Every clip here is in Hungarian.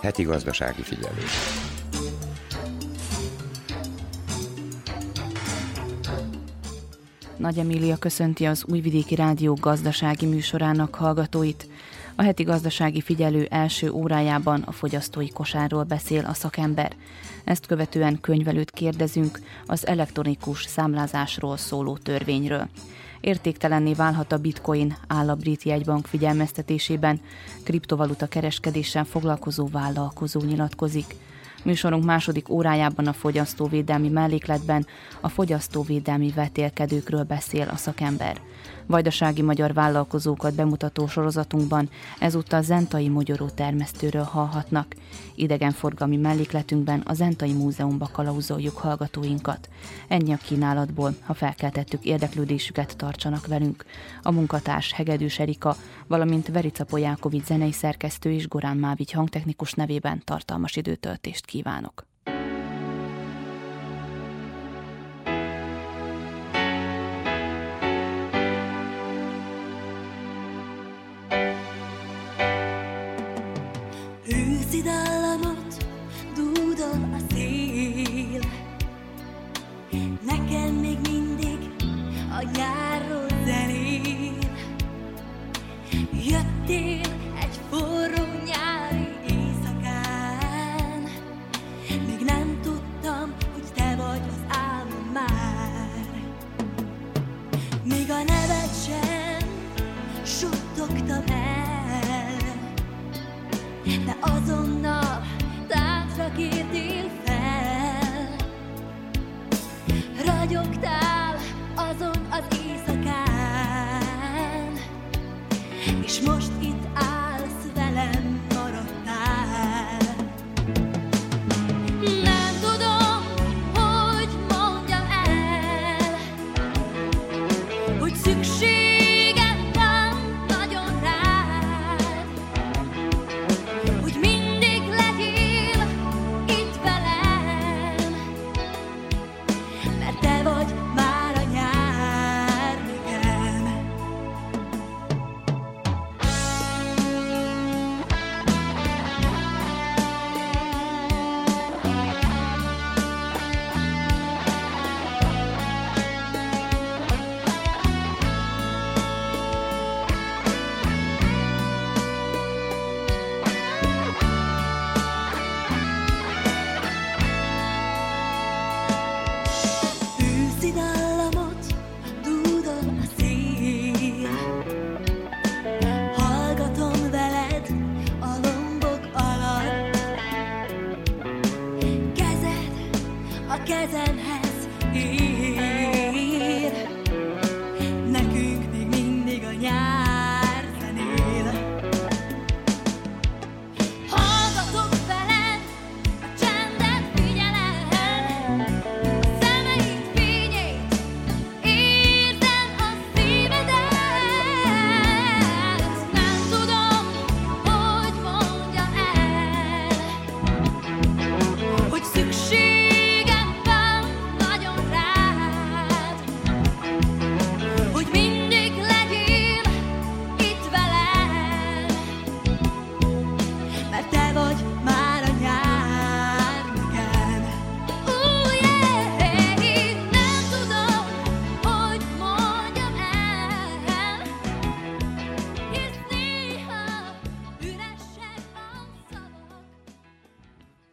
Heti gazdasági figyelő. Nagy Emília köszönti az Újvidéki Rádió gazdasági műsorának hallgatóit. A heti gazdasági figyelő első órájában a fogyasztói kosárról beszél a szakember. Ezt követően könyvelőt kérdezünk az elektronikus számlázásról szóló törvényről. Értéktelenné válhat a bitcoin, áll a brit jegybank figyelmeztetésében, kriptovaluta kereskedéssel foglalkozó vállalkozó nyilatkozik. Műsorunk második órájában a fogyasztóvédelmi mellékletben a fogyasztóvédelmi vetélkedőkről beszél a szakember. Vajdasági magyar vállalkozókat bemutató sorozatunkban ezúttal Zentai Mogyoró termesztőről hallhatnak. Idegenforgalmi mellékletünkben a Zentai Múzeumba kalauzoljuk hallgatóinkat. Ennyi a kínálatból, ha felkeltettük érdeklődésüket, tartsanak velünk. A munkatárs Hegedűs Erika, valamint Verica Polyákovics zenei szerkesztő és Gorán Mávigy hangtechnikus nevében tartalmas időtöltést kívánok. может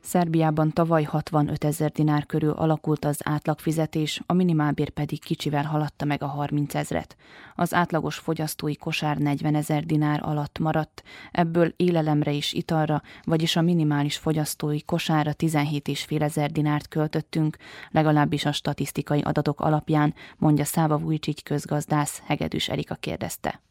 Szerbiában tavaly 65 ezer dinár körül alakult az átlagfizetés, a minimálbér pedig kicsivel haladta meg a 30 ezret. Az átlagos fogyasztói kosár 40 ezer dinár alatt maradt, ebből élelemre és italra, vagyis a minimális fogyasztói kosára 17,5 ezer dinárt költöttünk, legalábbis a statisztikai adatok alapján, mondja Száva Vujcsics közgazdász, Hegedűs Erika kérdezte.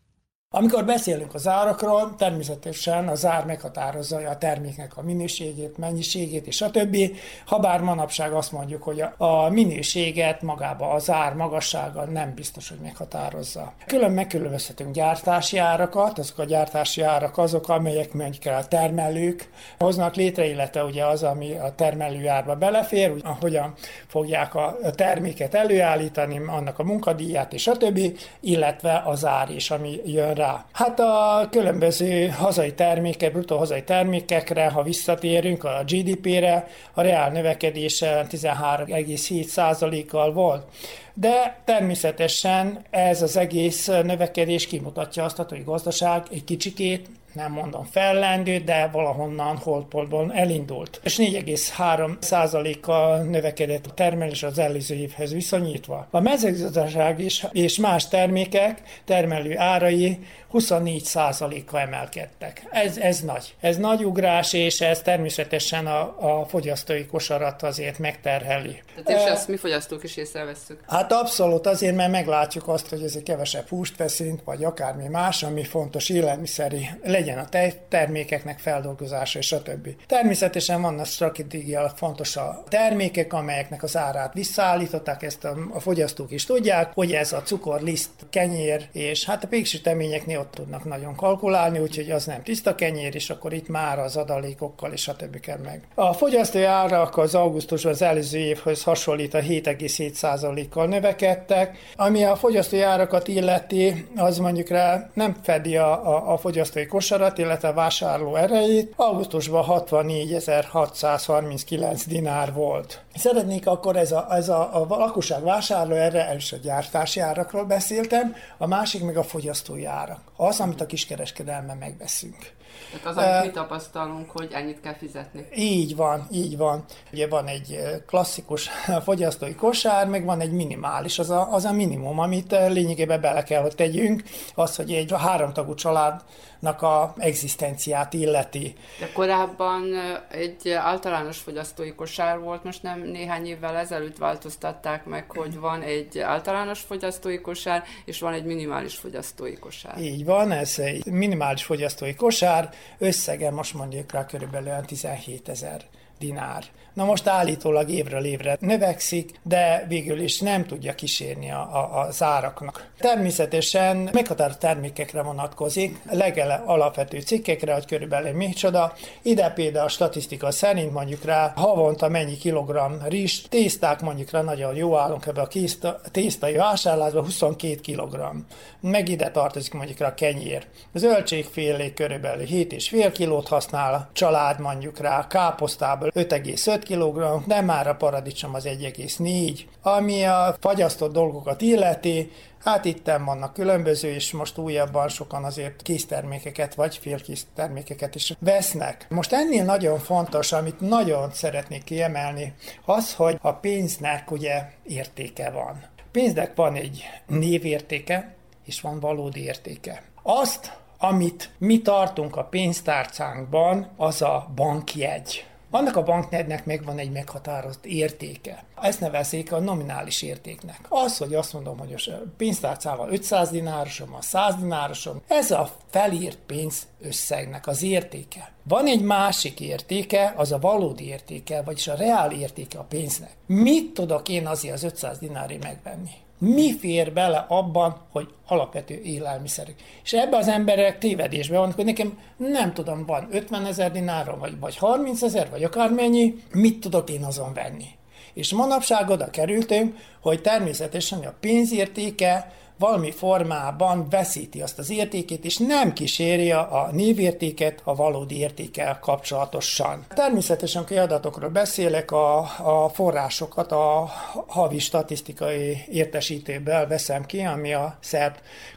Amikor beszélünk az árakról, természetesen az ár meghatározza a terméknek a minőségét, mennyiségét és a többi. Habár manapság azt mondjuk, hogy a minőséget magába az ár magassága nem biztos, hogy meghatározza. Külön megkülönböztetünk gyártási árakat, azok a gyártási árak azok, amelyek mondjuk a termelők hoznak létre, illetve ugye az, ami a termelő árba belefér, hogy hogyan fogják a terméket előállítani, annak a munkadíját és a többi, illetve az ár is, ami jön rá? Hát a különböző hazai termékek, bruttó hazai termékekre, ha visszatérünk a GDP-re, a reál növekedése 13,7%-kal volt. De természetesen ez az egész növekedés kimutatja azt, hogy a gazdaság egy kicsikét nem mondom fellendült, de valahonnan holdpoltból elindult. És 4,3%-kal növekedett a termelés az előző évhez viszonyítva. A mezőgazdaság is és más termékek termelő árai 24%-kal emelkedtek. Ez, ez nagy. Ez nagy ugrás, és ez természetesen a, a fogyasztói kosarat azért megterheli. Tehát és ezt mi fogyasztók is észreveszünk? Hát abszolút azért, mert meglátjuk azt, hogy ezért kevesebb húst veszünk, vagy akármi más, ami fontos élelmiszeri, legyen a termékeknek feldolgozása, és a többi. Természetesen vannak stratégiailag fontos a termékek, amelyeknek az árát visszaállították, ezt a, a fogyasztók is tudják, hogy ez a cukor, liszt, kenyér, és hát a péksüteményeknél ott tudnak nagyon kalkulálni, úgyhogy az nem tiszta kenyér, és akkor itt már az adalékokkal és a többi kell meg. A fogyasztói árak az augusztusban az előző évhez hasonlít a 7,7%-kal növekedtek, ami a fogyasztói árakat illeti, az mondjuk rá nem fedi a, a, a fogyasztói kosarat, illetve vásárló erejét. Augusztusban 64.639 dinár volt. Szeretnék akkor ez a, ez a, a lakosság vásárló erre, először a gyártási árakról beszéltem, a másik meg a fogyasztói árak. Az, amit a kiskereskedelmen megveszünk. Tehát az, amit uh, mi tapasztalunk, hogy ennyit kell fizetni. Így van, így van. Ugye van egy klasszikus fogyasztói kosár, meg van egy minimális, az a, az a minimum, amit lényegében bele kell, hogy tegyünk, az, hogy egy háromtagú család a egzisztenciát illeti. De korábban egy általános fogyasztói kosár volt, most nem néhány évvel ezelőtt változtatták meg, hogy van egy általános fogyasztói kosár, és van egy minimális fogyasztói kosár. Így van, ez egy minimális fogyasztói kosár, összege most mondjuk rá körülbelül 17 ezer dinár. Na most állítólag évről évre növekszik, de végül is nem tudja kísérni a, a, az áraknak. Természetesen meghatározott termékekre vonatkozik, legele alapvető cikkekre, hogy körülbelül micsoda. Ide például a statisztika szerint mondjuk rá havonta mennyi kilogramm rizs, tészták mondjuk rá nagyon jó állunk ebbe a készta, tésztai vásárlásba, 22 kilogramm. Meg ide tartozik mondjuk rá a kenyér. Zöldségfélék körülbelül 7,5 kilót használ a család mondjuk rá, káposztából 5,5 kg, de már a paradicsom az 1,4. Ami a fagyasztott dolgokat illeti, Hát itt vannak különböző, és most újabban sokan azért késztermékeket vagy félkésztermékeket is vesznek. Most ennél nagyon fontos, amit nagyon szeretnék kiemelni, az, hogy a pénznek ugye értéke van. Pénznek van egy névértéke, és van valódi értéke. Azt, amit mi tartunk a pénztárcánkban, az a bankjegy. Annak a banknednek megvan egy meghatározott értéke. Ezt nevezik a nominális értéknek. Az, hogy azt mondom, hogy a pénztárcával 500 dinárosom, a 100 dinárosom, ez a felírt pénz összegnek az értéke. Van egy másik értéke, az a valódi értéke, vagyis a reál értéke a pénznek. Mit tudok én azért az 500 dinári megvenni? Mi fér bele abban, hogy alapvető élelmiszerek. És ebbe az emberek tévedésbe vannak, hogy nekem nem tudom, van 50 ezer dinárom, vagy, vagy 30 ezer, vagy akármennyi, mit tudok én azon venni. És manapság oda kerültünk, hogy természetesen a pénzértéke valami formában veszíti azt az értékét, és nem kíséri a névértéket a valódi értékkel kapcsolatosan. Természetesen, amikor adatokról beszélek, a, a forrásokat a havi statisztikai értesítőből veszem ki, ami a szerb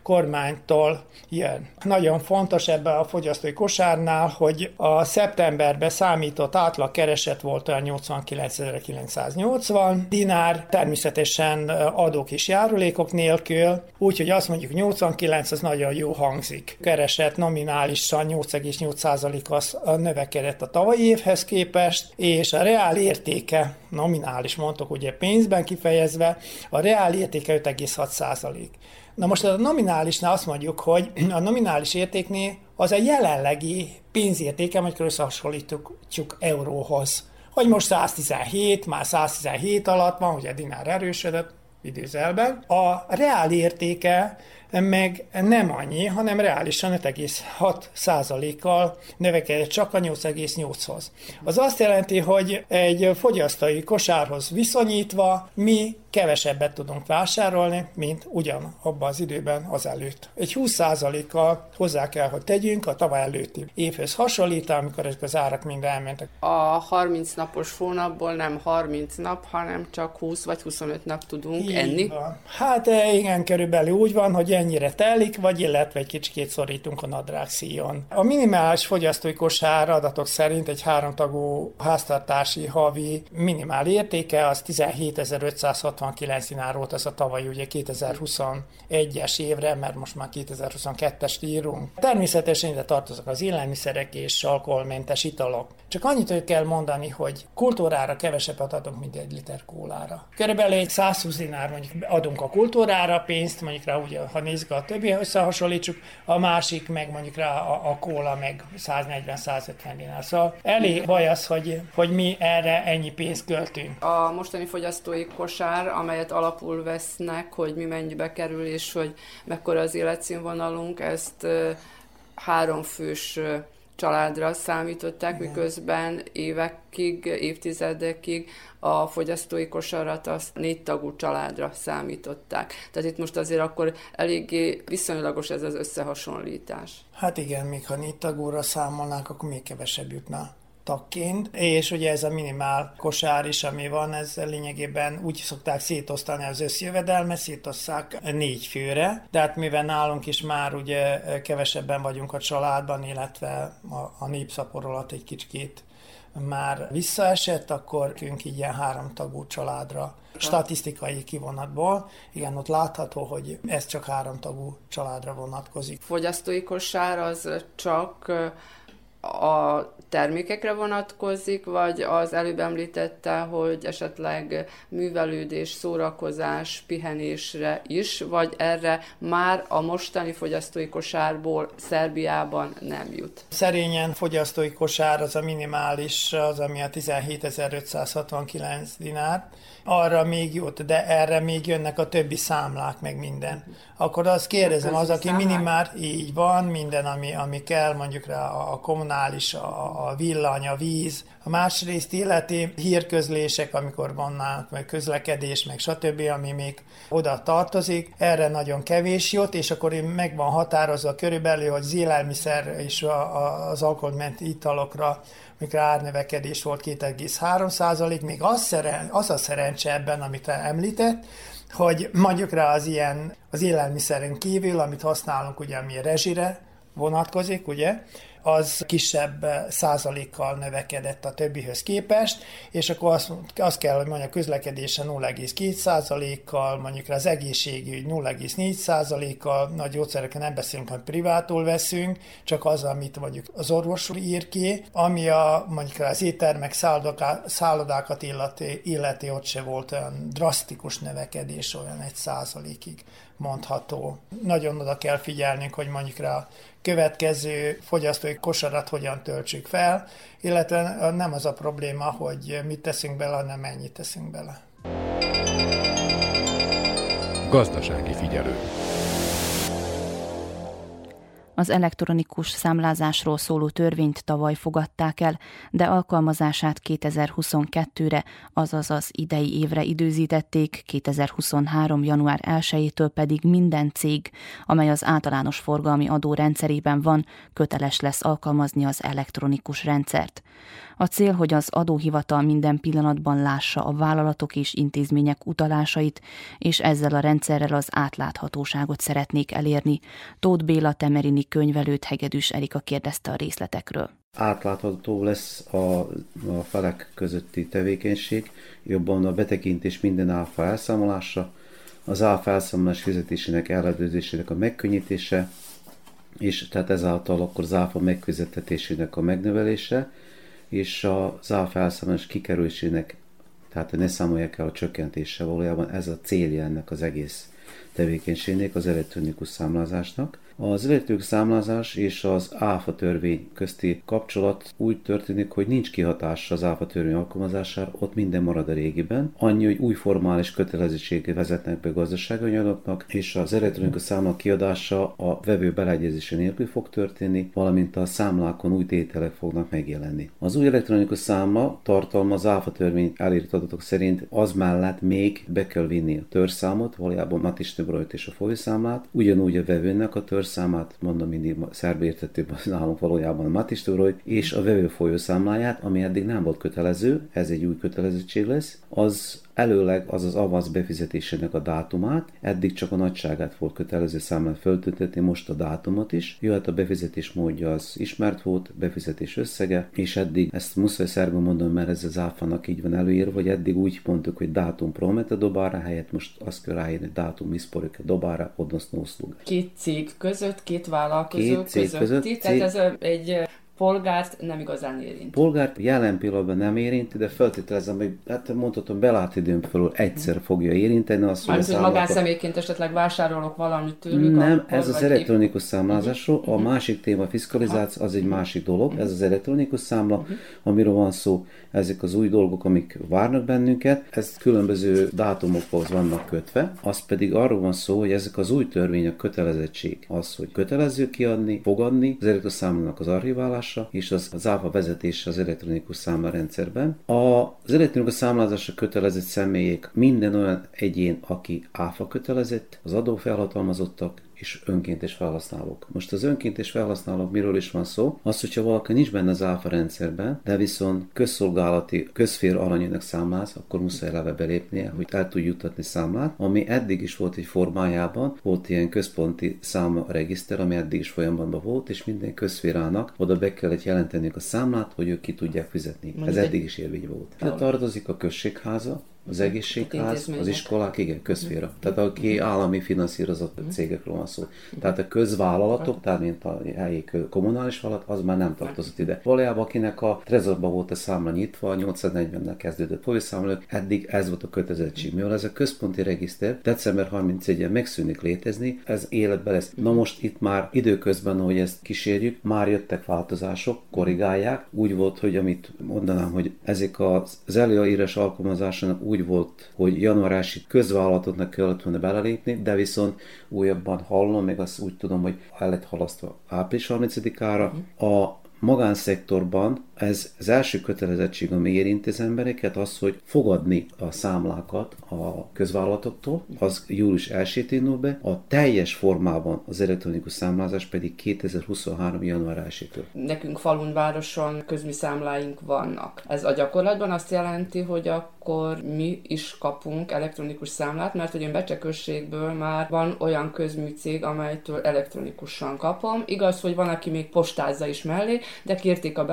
kormánytól jön. Nagyon fontos ebben a fogyasztói kosárnál, hogy a szeptemberben számított átlag kereset volt olyan 89.980 dinár, természetesen adók és járulékok nélkül, Úgyhogy azt mondjuk 89, az nagyon jó hangzik. Keresett nominálisan 8,8% az növekedett a tavalyi évhez képest, és a reál értéke, nominális mondtok ugye pénzben kifejezve, a reál értéke 5,6%. Na most a nominálisnál azt mondjuk, hogy a nominális értéknél az a jelenlegi pénzértéke, amikor összehasonlítjuk euróhoz. Hogy most 117, már 117 alatt van, ugye a dinár erősödött, idézelben. A reál értéke meg nem annyi, hanem reálisan 5,6 százalékkal növekedett csak a 8,8-hoz. Az azt jelenti, hogy egy fogyasztói kosárhoz viszonyítva mi kevesebbet tudunk vásárolni, mint ugyan abban az időben az előtt. Egy 20%-kal hozzá kell, hogy tegyünk a tavaly előtti évhöz hasonlítva, amikor ezek az árak mind elmentek. A 30 napos hónapból nem 30 nap, hanem csak 20 vagy 25 nap tudunk Így enni. Van. Hát eh, igen, körülbelül úgy van, hogy ennyire telik, vagy illetve egy kicsit szorítunk a nadrág szíjon. A minimális fogyasztói kosár adatok szerint egy háromtagú háztartási havi minimál értéke az 17.560 69 dinár volt ez a tavaly ugye 2021-es évre, mert most már 2022-est írunk. Természetesen ide tartoznak az élelmiszerek és alkoholmentes italok. Csak annyit hogy kell mondani, hogy kultúrára kevesebbet adunk, mint egy liter kólára. Körülbelül egy 120 dinár mondjuk adunk a kultúrára pénzt, mondjuk rá ugye, ha nézzük a többi összehasonlítsuk, a másik meg mondjuk rá a, a kóla meg 140-150 dinár. Szóval elég baj az, hogy, hogy mi erre ennyi pénzt költünk. A mostani fogyasztói kosár amelyet alapul vesznek, hogy mi mennyibe kerül, és hogy mekkora az életszínvonalunk, ezt három fős családra számították, Igen. miközben évekig, évtizedekig a fogyasztói kosarat azt négy tagú családra számították. Tehát itt most azért akkor eléggé viszonylagos ez az összehasonlítás. Hát igen, még ha négy tagúra számolnánk, akkor még kevesebb jutna tagként, és ugye ez a minimál kosár is, ami van, ez lényegében úgy szokták szétosztani az összjövedelmet, szétosszák négy főre, de hát mivel nálunk is már ugye kevesebben vagyunk a családban, illetve a, a népszaporolat egy kicsit már visszaesett, akkor tűnk így ilyen háromtagú családra statisztikai kivonatból. Igen, ott látható, hogy ez csak háromtagú családra vonatkozik. Fogyasztói kosár az csak a termékekre vonatkozik, vagy az előbb említette, hogy esetleg művelődés, szórakozás, pihenésre is, vagy erre már a mostani fogyasztói kosárból Szerbiában nem jut? Szerényen fogyasztói kosár az a minimális, az ami a 17.569 dinár, arra még jut, de erre még jönnek a többi számlák, meg minden. Akkor azt kérdezem, az, aki minimál, így van, minden, ami, ami kell, mondjuk rá a kommunális, a, a villany, a víz, a másrészt illeti hírközlések, amikor vannak, meg közlekedés, meg stb., ami még oda tartozik, erre nagyon kevés jut, és akkor meg van határozva körülbelül, hogy az élelmiszer és az alkoholment italokra mikor árnövekedés volt 2,3 százalék, még az, szeren, az a szerencse ebben, amit említett, hogy mondjuk rá az ilyen, az élelmiszeren kívül, amit használunk ugye, ami rezsire vonatkozik, ugye, az kisebb százalékkal növekedett a többihöz képest, és akkor azt, azt kell, hogy mondjuk a közlekedése 0,2 százalékkal, mondjuk az egészségügy 0,4 százalékkal, nagy gyógyszereken nem beszélünk, hogy privátul veszünk, csak az, amit mondjuk az orvos ír ki, ami a, mondjuk az éttermek, szállodákat illeti, illeti, ott se volt olyan drasztikus növekedés, olyan egy százalékig mondható. Nagyon oda kell figyelnünk, hogy mondjuk rá a következő fogyasztói kosarat hogyan töltsük fel, illetve nem az a probléma, hogy mit teszünk bele, hanem mennyit teszünk bele. Gazdasági figyelő. Az elektronikus számlázásról szóló törvényt tavaly fogadták el, de alkalmazását 2022-re, azaz az idei évre időzítették, 2023. január 1-től pedig minden cég, amely az általános forgalmi adó rendszerében van, köteles lesz alkalmazni az elektronikus rendszert. A cél, hogy az adóhivatal minden pillanatban lássa a vállalatok és intézmények utalásait, és ezzel a rendszerrel az átláthatóságot szeretnék elérni. Tóth Béla Temerini könyvelőt Hegedűs Erika kérdezte a részletekről. Átlátható lesz a, a felek közötti tevékenység, jobban a betekintés minden áfa elszámolása, az áfa elszámolás fizetésének ellenőrzésének a megkönnyítése, és tehát ezáltal akkor az áfa megfizetetésének a megnövelése, és az áfa elszámolás kikerülésének, tehát ne számolják el a csökkentése valójában ez a célja ennek az egész tevékenységnek, az elektronikus számlázásnak. Az elektronikus számlázás és az áfa törvény közti kapcsolat úgy történik, hogy nincs kihatás az áfa törvény alkalmazására, ott minden marad a régiben. Annyi, hogy új formális kötelezettséget vezetnek be gazdasági anyagoknak, és az elektronikus számla kiadása a vevő beleegyezése nélkül fog történni, valamint a számlákon új tételek fognak megjelenni. Az új elektronikus számla tartalmaz áfa törvény elírt adatok szerint az mellett még be kell vinni a törszámot, valójában Matis és a folyószámlát, ugyanúgy a vevőnek a törszámát, mondom mindig szerb értetőben nálunk valójában a Matis és a vevő folyószámláját, ami eddig nem volt kötelező, ez egy új kötelezettség lesz, az előleg az az avasz befizetésének a dátumát, eddig csak a nagyságát volt kötelező számlát föltüntetni, most a dátumot is. Jöhet a befizetés módja az ismert volt, befizetés összege, és eddig ezt muszáj szerben mondom, mert ez az áfának így van előírva, hogy eddig úgy mondtuk, hogy dátum promete dobára, helyett most azt kell ráírni, dátum isporike dobára, odnoszno usluga. Két cég között, két vállalkozó két cég közötti, között, cég... tehát ez egy polgárt nem igazán érint. Polgárt jelen pillanatban nem érinti, de feltételezem, hogy hát mondhatom, időn felül egyszer fogja érinteni. Azt, hogy, hogy magánszemélyként esetleg vásárolok valamit tőlük? Nem, ez az elektronikus számlázásról. Uh-huh. A mhm. másik téma a fiskalizáció, az egy másik dolog. Ez az elektronikus számla, uh-huh. amiről van szó. Ezek az új dolgok, amik várnak bennünket, ez különböző dátumokhoz vannak kötve. Az pedig arról van szó, hogy ezek az új törvények kötelezettség. Az, hogy kötelező kiadni, fogadni, az elektronikus számlának az archiválása, számlázása és az, az áfa vezetése az elektronikus számlarendszerben. Az elektronikus számlázásra kötelezett személyek minden olyan egyén, aki áfa kötelezett, az adófelhatalmazottak, és önkéntes felhasználók. Most az önkéntes felhasználók miről is van szó? Az, hogyha valaki nincs benne az áfa rendszerben, de viszont közszolgálati, közfér aranyének számláz, akkor muszáj eleve belépnie, hogy el tud juttatni számlát, ami eddig is volt egy formájában, volt ilyen központi számregiszter, ami eddig is folyamatban volt, és minden közférának oda be kellett jelenteni a számlát, hogy ők ki tudják fizetni. Ez eddig is érvény volt. Tehát tartozik a községháza, az egészségház, az iskolák, igen, közféra. Tehát aki állami finanszírozott cégekről van szó. Tehát a közvállalatok, tehát mint a helyi kommunális vállalat, az már nem tartozott ide. Valójában akinek a trezorban volt a számla nyitva, 840-nel kezdődött folyószámlők, eddig ez volt a kötelezettség. Mivel ez a központi regiszter december 31-en megszűnik létezni, ez életbe lesz. Na most itt már időközben, hogy ezt kísérjük, már jöttek változások, korrigálják. Úgy volt, hogy amit mondanám, hogy ezek az előírás alkalmazásának úgy volt, hogy januárásig közvállalatoknak kellett volna belelépni, de viszont újabban hallom, még azt úgy tudom, hogy el lett halasztva április 30-ára. Mhm. A magánszektorban ez az első kötelezettség, ami érinti az embereket, az, hogy fogadni a számlákat a közvállalatoktól, az július 1 indul be, a teljes formában az elektronikus számlázás pedig 2023. január 1 Nekünk falun, városon közmi számláink vannak. Ez a gyakorlatban azt jelenti, hogy akkor mi is kapunk elektronikus számlát, mert hogy én becsekőségből már van olyan közműcég, amelytől elektronikusan kapom. Igaz, hogy van, aki még postázza is mellé, de kérték a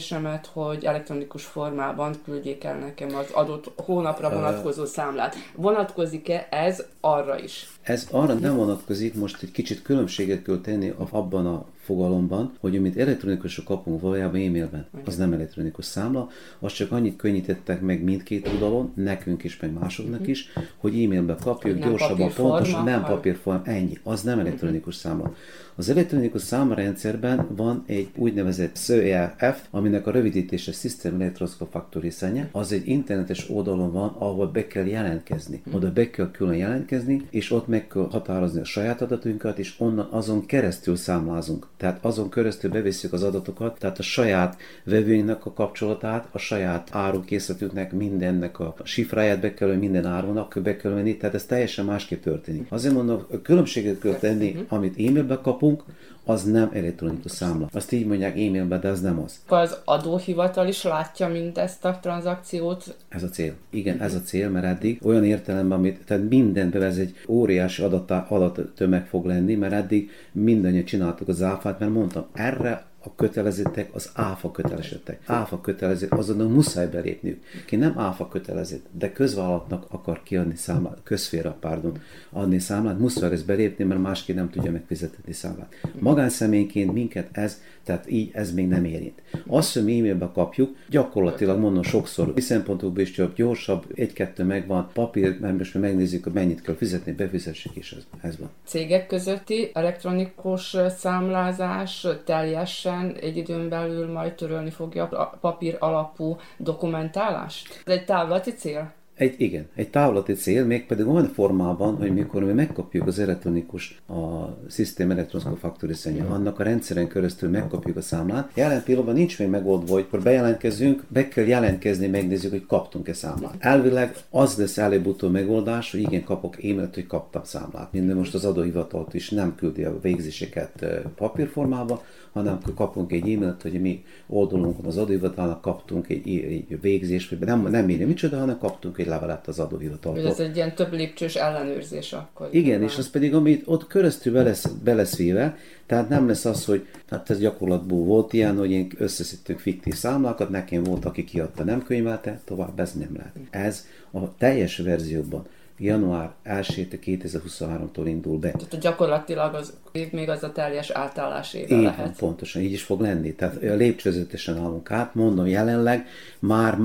beleegyezésemet, hogy elektronikus formában küldjék el nekem az adott hónapra vonatkozó számlát. Vonatkozik-e ez arra is? Ez arra nem vonatkozik, most egy kicsit különbséget kell tenni abban a fogalomban, hogy amit elektronikusra kapunk valójában e-mailben, az nem elektronikus számla, azt csak annyit könnyítettek meg mindkét oldalon, nekünk is, meg másoknak is, hogy e-mailbe kapjuk, gyorsabban, pontosan, nem papírforma, ennyi, az nem elektronikus számla. Az elektronikus számrendszerben van egy úgynevezett SÖEF, aminek a rövidítése System Electroscope Factory szenye. Az egy internetes oldalon van, ahol be kell jelentkezni. Oda be kell külön jelentkezni, és ott meg kell határozni a saját adatunkat, és onnan azon keresztül számlázunk. Tehát azon keresztül bevisszük az adatokat, tehát a saját vevőinknek a kapcsolatát, a saját árukészletünknek, mindennek a sifráját be kell, minden árunak be kell venni, tehát ez teljesen másképp történik. Azért mondom, a különbséget kell tenni, amit e-mailbe kapunk, kapunk, az nem elektronikus számla. Azt így mondják e-mailben, de az nem az. Az adóhivatal is látja mindezt a tranzakciót? Ez a cél. Igen, ez a cél, mert eddig olyan értelemben, amit, tehát mindenben ez egy óriási adat, adattömeg fog lenni, mert eddig mindannyian csináltuk az áfát, mert mondtam, erre a kötelezettek az áfa kötelezettek. Áfa kötelezett, azon muszáj belépniük. Ki nem áfa kötelezett, de közvállalatnak akar kiadni számlát, közféra, pardon, adni számlát, muszáj ezt belépni, mert másképp nem tudja megfizetni számlát. Magánszemélyként minket ez, tehát így ez még nem érint. Azt, hogy mi e-mailbe kapjuk, gyakorlatilag mondom sokszor, szempontokból is csak gyorsabb, egy-kettő megvan, papír, mert most megnézzük, hogy mennyit kell fizetni, befizessük, és ez, ez van. Cégek közötti elektronikus számlázás teljesen egy időn belül majd törölni fogja a papír alapú dokumentálást? Ez egy távlati cél? Egy, igen, egy távlati cél, mégpedig olyan formában, hogy mikor mi megkapjuk az elektronikus, a szisztém elektronikus faktoriszenye, annak a rendszeren keresztül megkapjuk a számlát. Jelen pillanatban nincs még megoldva, hogy akkor bejelentkezünk, be kell jelentkezni, megnézzük, hogy kaptunk-e számlát. Elvileg az lesz előbb-utóbb megoldás, hogy igen, kapok e-mailt, hogy kaptam számlát. Minden most az adóhivatalt is nem küldi a végzéseket papírformába, hanem akkor kapunk egy e-mailt, hogy mi oldalunkon az adóhivatalnak kaptunk egy, egy végzést, vagy nem, nem írja micsoda, hanem kaptunk egy levelet az adóhivataltól. Ez egy ilyen több lépcsős ellenőrzés akkor. Igen, és az pedig, amit ott köröztül be lesz, be lesz véve, tehát nem lesz az, hogy hát ez gyakorlatból volt ilyen, hogy én összeszedtünk fiktív számlákat, nekem volt, aki kiadta, nem könyvelte, tovább ez nem lehet. Ez a teljes verzióban január 1-2023-tól indul be. Tehát gyakorlatilag az még az a teljes átállás éve így lehet. Van, pontosan, így is fog lenni. Tehát lépcsőzetesen állunk át, mondom jelenleg, már,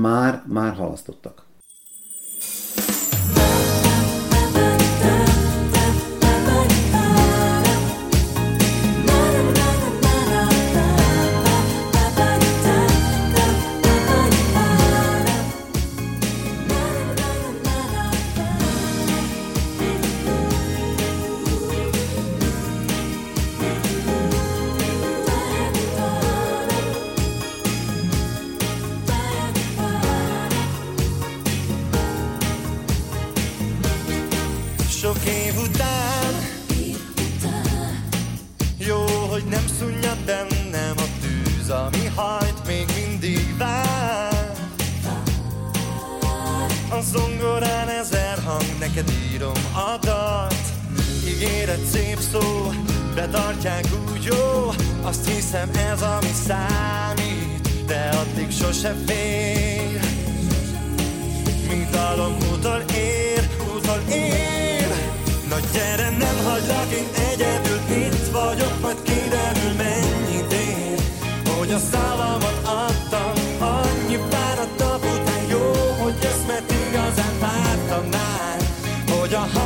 majd még mindig vár. A zongorán ezer hang, neked írom a dalt. Ígéret szép szó, betartják úgy jó. Azt hiszem ez ami számít, de addig sose fél Mint dalom úton ér, úton ér. Na gyere, nem hagylak, én egyedül itt vagyok, majd kiderül mennyi már, már halasztottak. betartják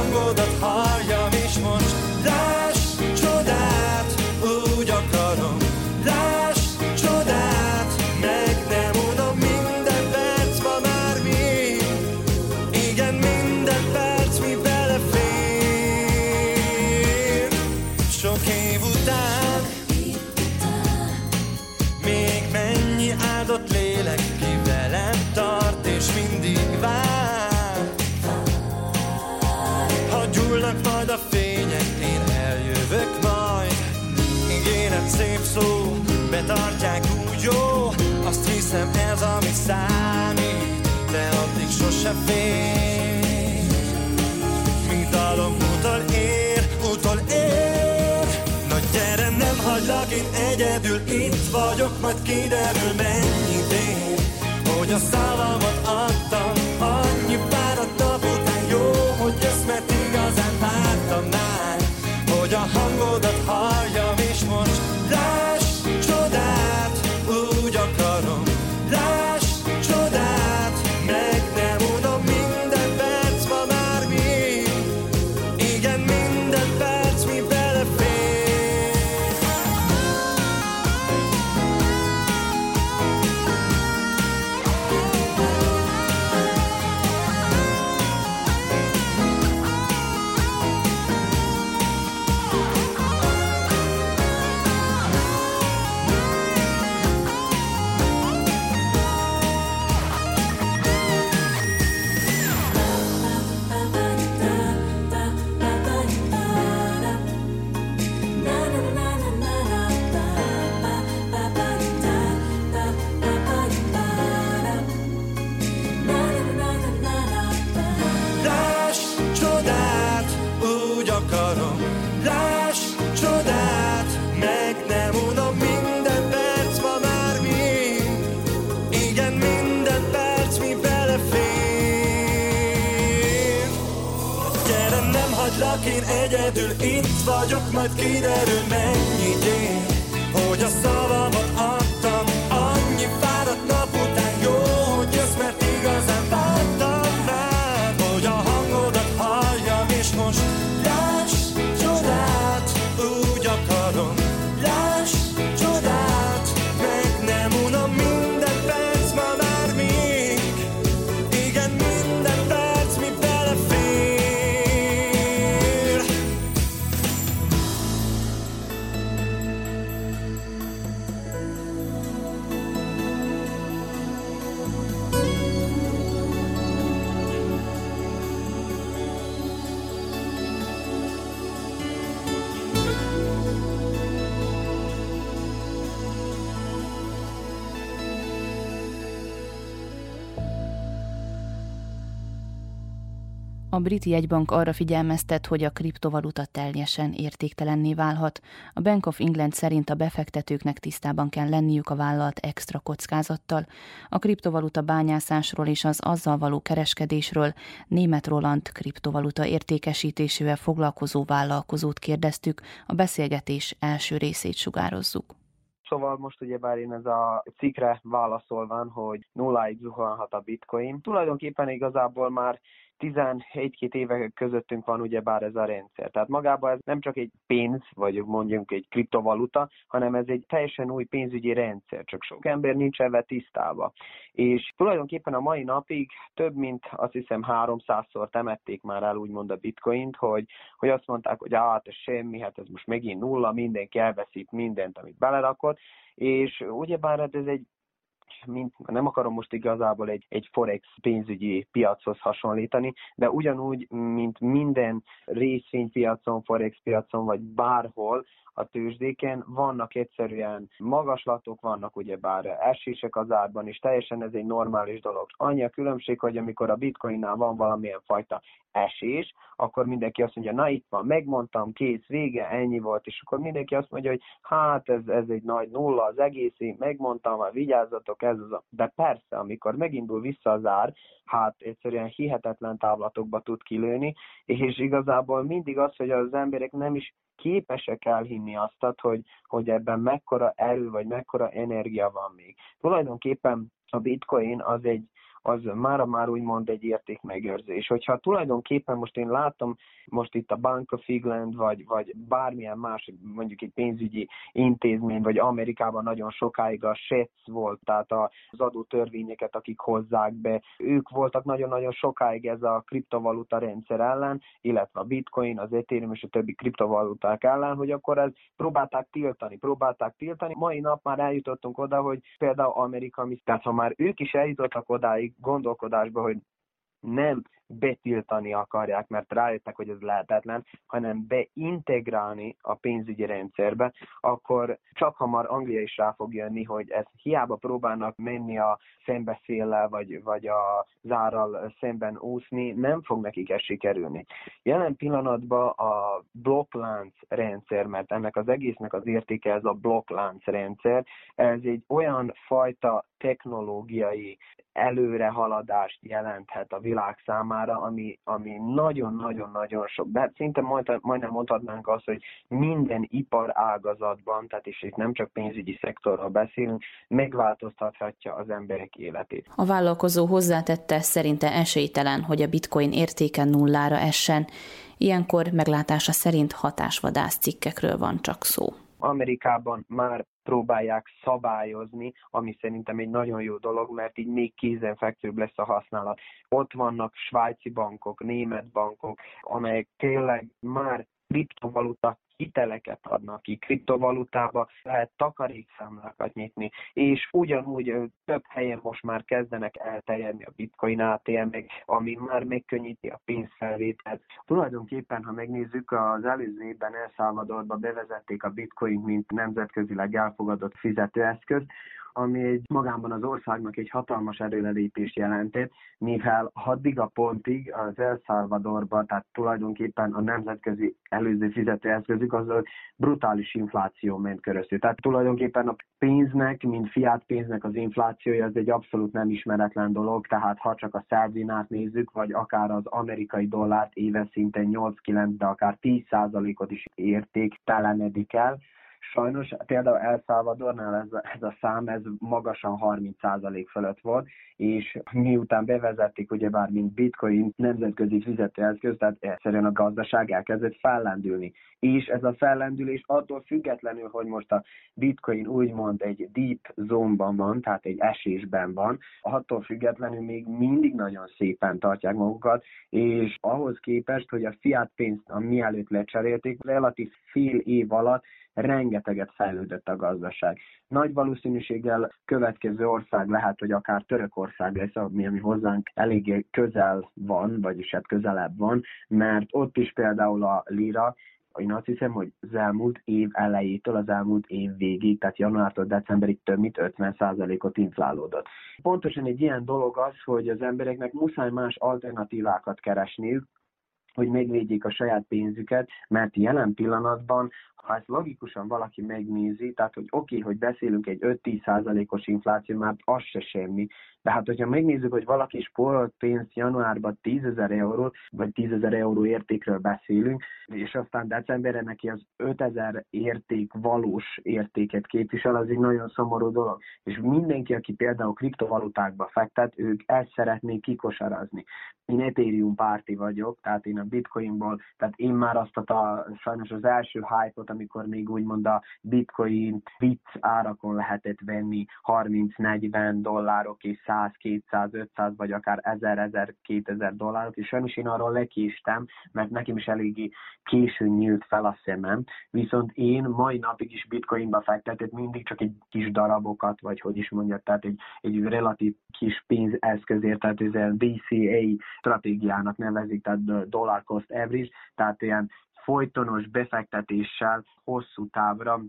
sose fél Mint dalom utol ér, utol ér. Na gyere nem hagylak én egyedül Itt vagyok, majd kiderül mennyi ér. Hogy a szavamat adtam egyedül itt vagyok, majd kiderül mennyi tény, hogy a szavamat brit jegybank arra figyelmeztet, hogy a kriptovaluta teljesen értéktelenné válhat. A Bank of England szerint a befektetőknek tisztában kell lenniük a vállalat extra kockázattal. A kriptovaluta bányászásról és az azzal való kereskedésről német Roland kriptovaluta értékesítésével foglalkozó vállalkozót kérdeztük, a beszélgetés első részét sugározzuk. Szóval most ugyebár én ez a cikkre válaszolván, hogy nulláig zuhanhat a bitcoin. Tulajdonképpen igazából már 11-2 éve közöttünk van ugyebár ez a rendszer. Tehát magában ez nem csak egy pénz, vagy mondjuk egy kriptovaluta, hanem ez egy teljesen új pénzügyi rendszer, csak sok ember nincs ebben tisztában. És tulajdonképpen a mai napig több mint azt hiszem 300-szor temették már el úgymond a bitcoint, hogy, hogy azt mondták, hogy hát ez semmi, hát ez most megint nulla, mindenki elveszít mindent, amit belerakott, és ugyebár hát ez egy mint, nem akarom most igazából egy, egy forex pénzügyi piachoz hasonlítani, de ugyanúgy, mint minden részvénypiacon, forex piacon, vagy bárhol a tőzsdéken vannak egyszerűen magaslatok, vannak ugyebár esések az árban, és teljesen ez egy normális dolog. Annyi a különbség, hogy amikor a bitcoinnál van valamilyen fajta esés, akkor mindenki azt mondja, na itt van, megmondtam, kész, vége, ennyi volt, és akkor mindenki azt mondja, hogy hát ez, ez egy nagy nulla az egész, én megmondtam, már vigyázzatok, ez az a... De persze, amikor megindul vissza az ár, hát egyszerűen hihetetlen távlatokba tud kilőni, és igazából mindig az, hogy az emberek nem is képesek elhinni azt, hogy, hogy ebben mekkora erő vagy mekkora energia van még. Tulajdonképpen a bitcoin az egy, az mára már úgymond egy értékmegőrzés. Hogyha tulajdonképpen most én látom most itt a Bank of England, vagy, vagy bármilyen más, mondjuk egy pénzügyi intézmény, vagy Amerikában nagyon sokáig a SETS volt, tehát az törvényeket, akik hozzák be, ők voltak nagyon-nagyon sokáig ez a kriptovaluta rendszer ellen, illetve a bitcoin, az ethereum és a többi kriptovaluták ellen, hogy akkor ez próbálták tiltani, próbálták tiltani. Mai nap már eljutottunk oda, hogy például Amerika, tehát ha már ők is eljutottak odáig, gondolkodásba, hogy nem betiltani akarják, mert rájöttek, hogy ez lehetetlen, hanem beintegrálni a pénzügyi rendszerbe, akkor csak hamar Anglia is rá fog jönni, hogy ez hiába próbálnak menni a szembeszéllel, vagy, vagy a zárral szemben úszni, nem fog nekik ez sikerülni. Jelen pillanatban a blokklánc rendszer, mert ennek az egésznek az értéke ez a blokklánc rendszer, ez egy olyan fajta technológiai előrehaladást jelenthet a világ számára, ami, ami nagyon-nagyon-nagyon sok, de szinte majd, majdnem mondhatnánk azt, hogy minden iparágazatban, tehát is itt nem csak pénzügyi szektorról beszélünk, megváltoztathatja az emberek életét. A vállalkozó hozzátette, szerinte esélytelen, hogy a bitcoin értéke nullára essen. Ilyenkor meglátása szerint hatásvadász cikkekről van csak szó. Amerikában már próbálják szabályozni, ami szerintem egy nagyon jó dolog, mert így még kézenfekvőbb lesz a használat. Ott vannak svájci bankok, német bankok, amelyek tényleg már kriptovaluta hiteleket adnak ki, kriptovalutába lehet takarékszámlákat nyitni, és ugyanúgy több helyen most már kezdenek elterjedni a bitcoin atm ami már megkönnyíti a pénzfelvételt. Tulajdonképpen, ha megnézzük, az előző évben El Salvadorba bevezették a bitcoin, mint nemzetközileg elfogadott fizetőeszköz, ami egy magában az országnak egy hatalmas erőlelépést jelentett, mivel addig a pontig az El Salvadorban, tehát tulajdonképpen a nemzetközi előző fizetőeszközük az brutális infláció ment keresztül. Tehát tulajdonképpen a pénznek, mint fiát pénznek az inflációja, az egy abszolút nem ismeretlen dolog, tehát ha csak a szervinát nézzük, vagy akár az amerikai dollárt éves szinten 8-9, de akár 10%-ot is értéktelenedik el, Sajnos például El Salvadornál ez, ez a szám ez magasan 30% fölött volt, és miután bevezették ugyebár mint bitcoin nemzetközi fizetőeszköz, tehát egyszerűen a gazdaság elkezdett fellendülni. És ez a fellendülés attól függetlenül, hogy most a bitcoin úgymond egy deep zónban van, tehát egy esésben van, attól függetlenül még mindig nagyon szépen tartják magukat, és ahhoz képest, hogy a fiat pénzt, a mielőtt lecserélték, relatív fél év alatt rengeteget fejlődött a gazdaság. Nagy valószínűséggel következő ország lehet, hogy akár Törökország lesz, ami, ami hozzánk eléggé közel van, vagyis hát közelebb van, mert ott is például a lira én azt hiszem, hogy az elmúlt év elejétől az elmúlt év végig, tehát januártól decemberig több mint 50%-ot inflálódott. Pontosan egy ilyen dolog az, hogy az embereknek muszáj más alternatívákat keresniük, hogy megvédjék a saját pénzüket, mert jelen pillanatban, ha ezt logikusan valaki megnézi, tehát hogy oké, okay, hogy beszélünk egy 5-10 százalékos infláció, mert az se semmi, de hát hogyha megnézzük, hogy valaki spórolt pénzt januárban 10 ezer euró, vagy 10 ezer euró értékről beszélünk, és aztán decemberre neki az 5 ezer érték valós értéket képvisel, az egy nagyon szomorú dolog. És mindenki, aki például kriptovalutákba fektet, ők ezt szeretnék kikosarazni. Én Ethereum párti vagyok, tehát én a bitcoinból, tehát én már azt a, sajnos az első amikor még úgymond a bitcoin vicc árakon lehetett venni 30-40 dollárok és 100, 200, 500 vagy akár 1000, 1000, 2000 dollárok, és sajnos én arról lekéstem, mert nekem is eléggé későn nyílt fel a szemem, viszont én mai napig is bitcoinba fektetett mindig csak egy kis darabokat, vagy hogy is mondjak, tehát egy, egy relatív kis pénzeszközért, tehát ez a DCA stratégiának nevezik, tehát dollar cost average, tehát ilyen folytonos befektetéssel hosszú távra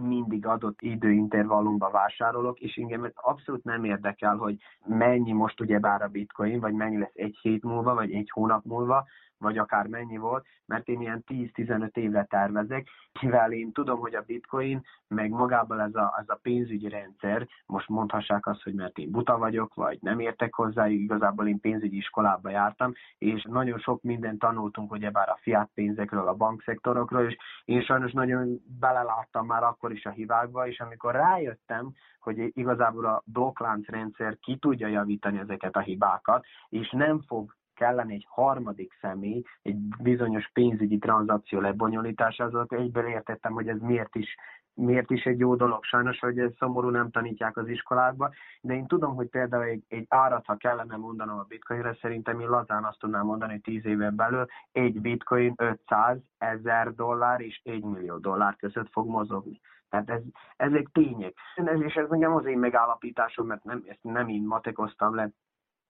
mindig adott időintervallumban vásárolok, és engem abszolút nem érdekel, hogy mennyi most ugye bár a bitcoin, vagy mennyi lesz egy hét múlva, vagy egy hónap múlva, vagy akár mennyi volt, mert én ilyen 10-15 évre tervezek, mivel én tudom, hogy a bitcoin, meg magában ez a, ez a pénzügyi rendszer, most mondhassák azt, hogy mert én buta vagyok, vagy nem értek hozzá, igazából én pénzügyi iskolába jártam, és nagyon sok mindent tanultunk, ugye bár a fiat pénzekről, a bankszektorokról, és én sajnos nagyon beleláttam már akkor is a hibákba, és amikor rájöttem, hogy igazából a blokkláncrendszer ki tudja javítani ezeket a hibákat, és nem fog kellene egy harmadik személy egy bizonyos pénzügyi tranzakció lebonyolításához, egyből értettem, hogy ez miért is miért is egy jó dolog. Sajnos, hogy ez szomorú nem tanítják az iskolákba, de én tudom, hogy például egy, egy árat, ha kellene mondanom a bitcoinre, szerintem én lazán azt tudnám mondani, hogy 10 éven belül egy bitcoin 500 ezer dollár és 1 millió dollár között fog mozogni. Tehát ez, ezek tények. És ez nekem az én megállapításom, mert nem, ezt nem én matekoztam le,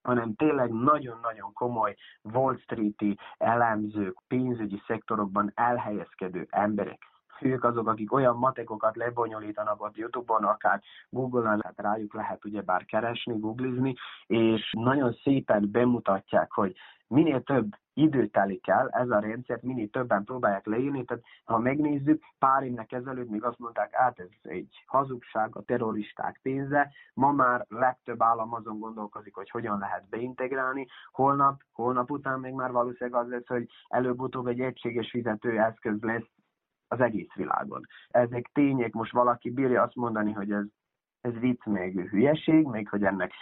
hanem tényleg nagyon-nagyon komoly Wall Street-i elemzők, pénzügyi szektorokban elhelyezkedő emberek ők azok, akik olyan matekokat lebonyolítanak ott Youtube-on, akár Google-on, hát rájuk lehet ugyebár keresni, googlizni, és nagyon szépen bemutatják, hogy minél több idő telik el, ez a rendszert minél többen próbálják leírni, tehát ha megnézzük, pár évnek ezelőtt még azt mondták, át ez egy hazugság, a terroristák pénze, ma már legtöbb állam azon gondolkozik, hogy hogyan lehet beintegrálni, holnap, holnap után még már valószínűleg az lesz, hogy előbb-utóbb egy egységes fizetőeszköz lesz az egész világon. Ezek tények, most valaki bírja azt mondani, hogy ez, ez vicc, még hülyeség, még hogy ennek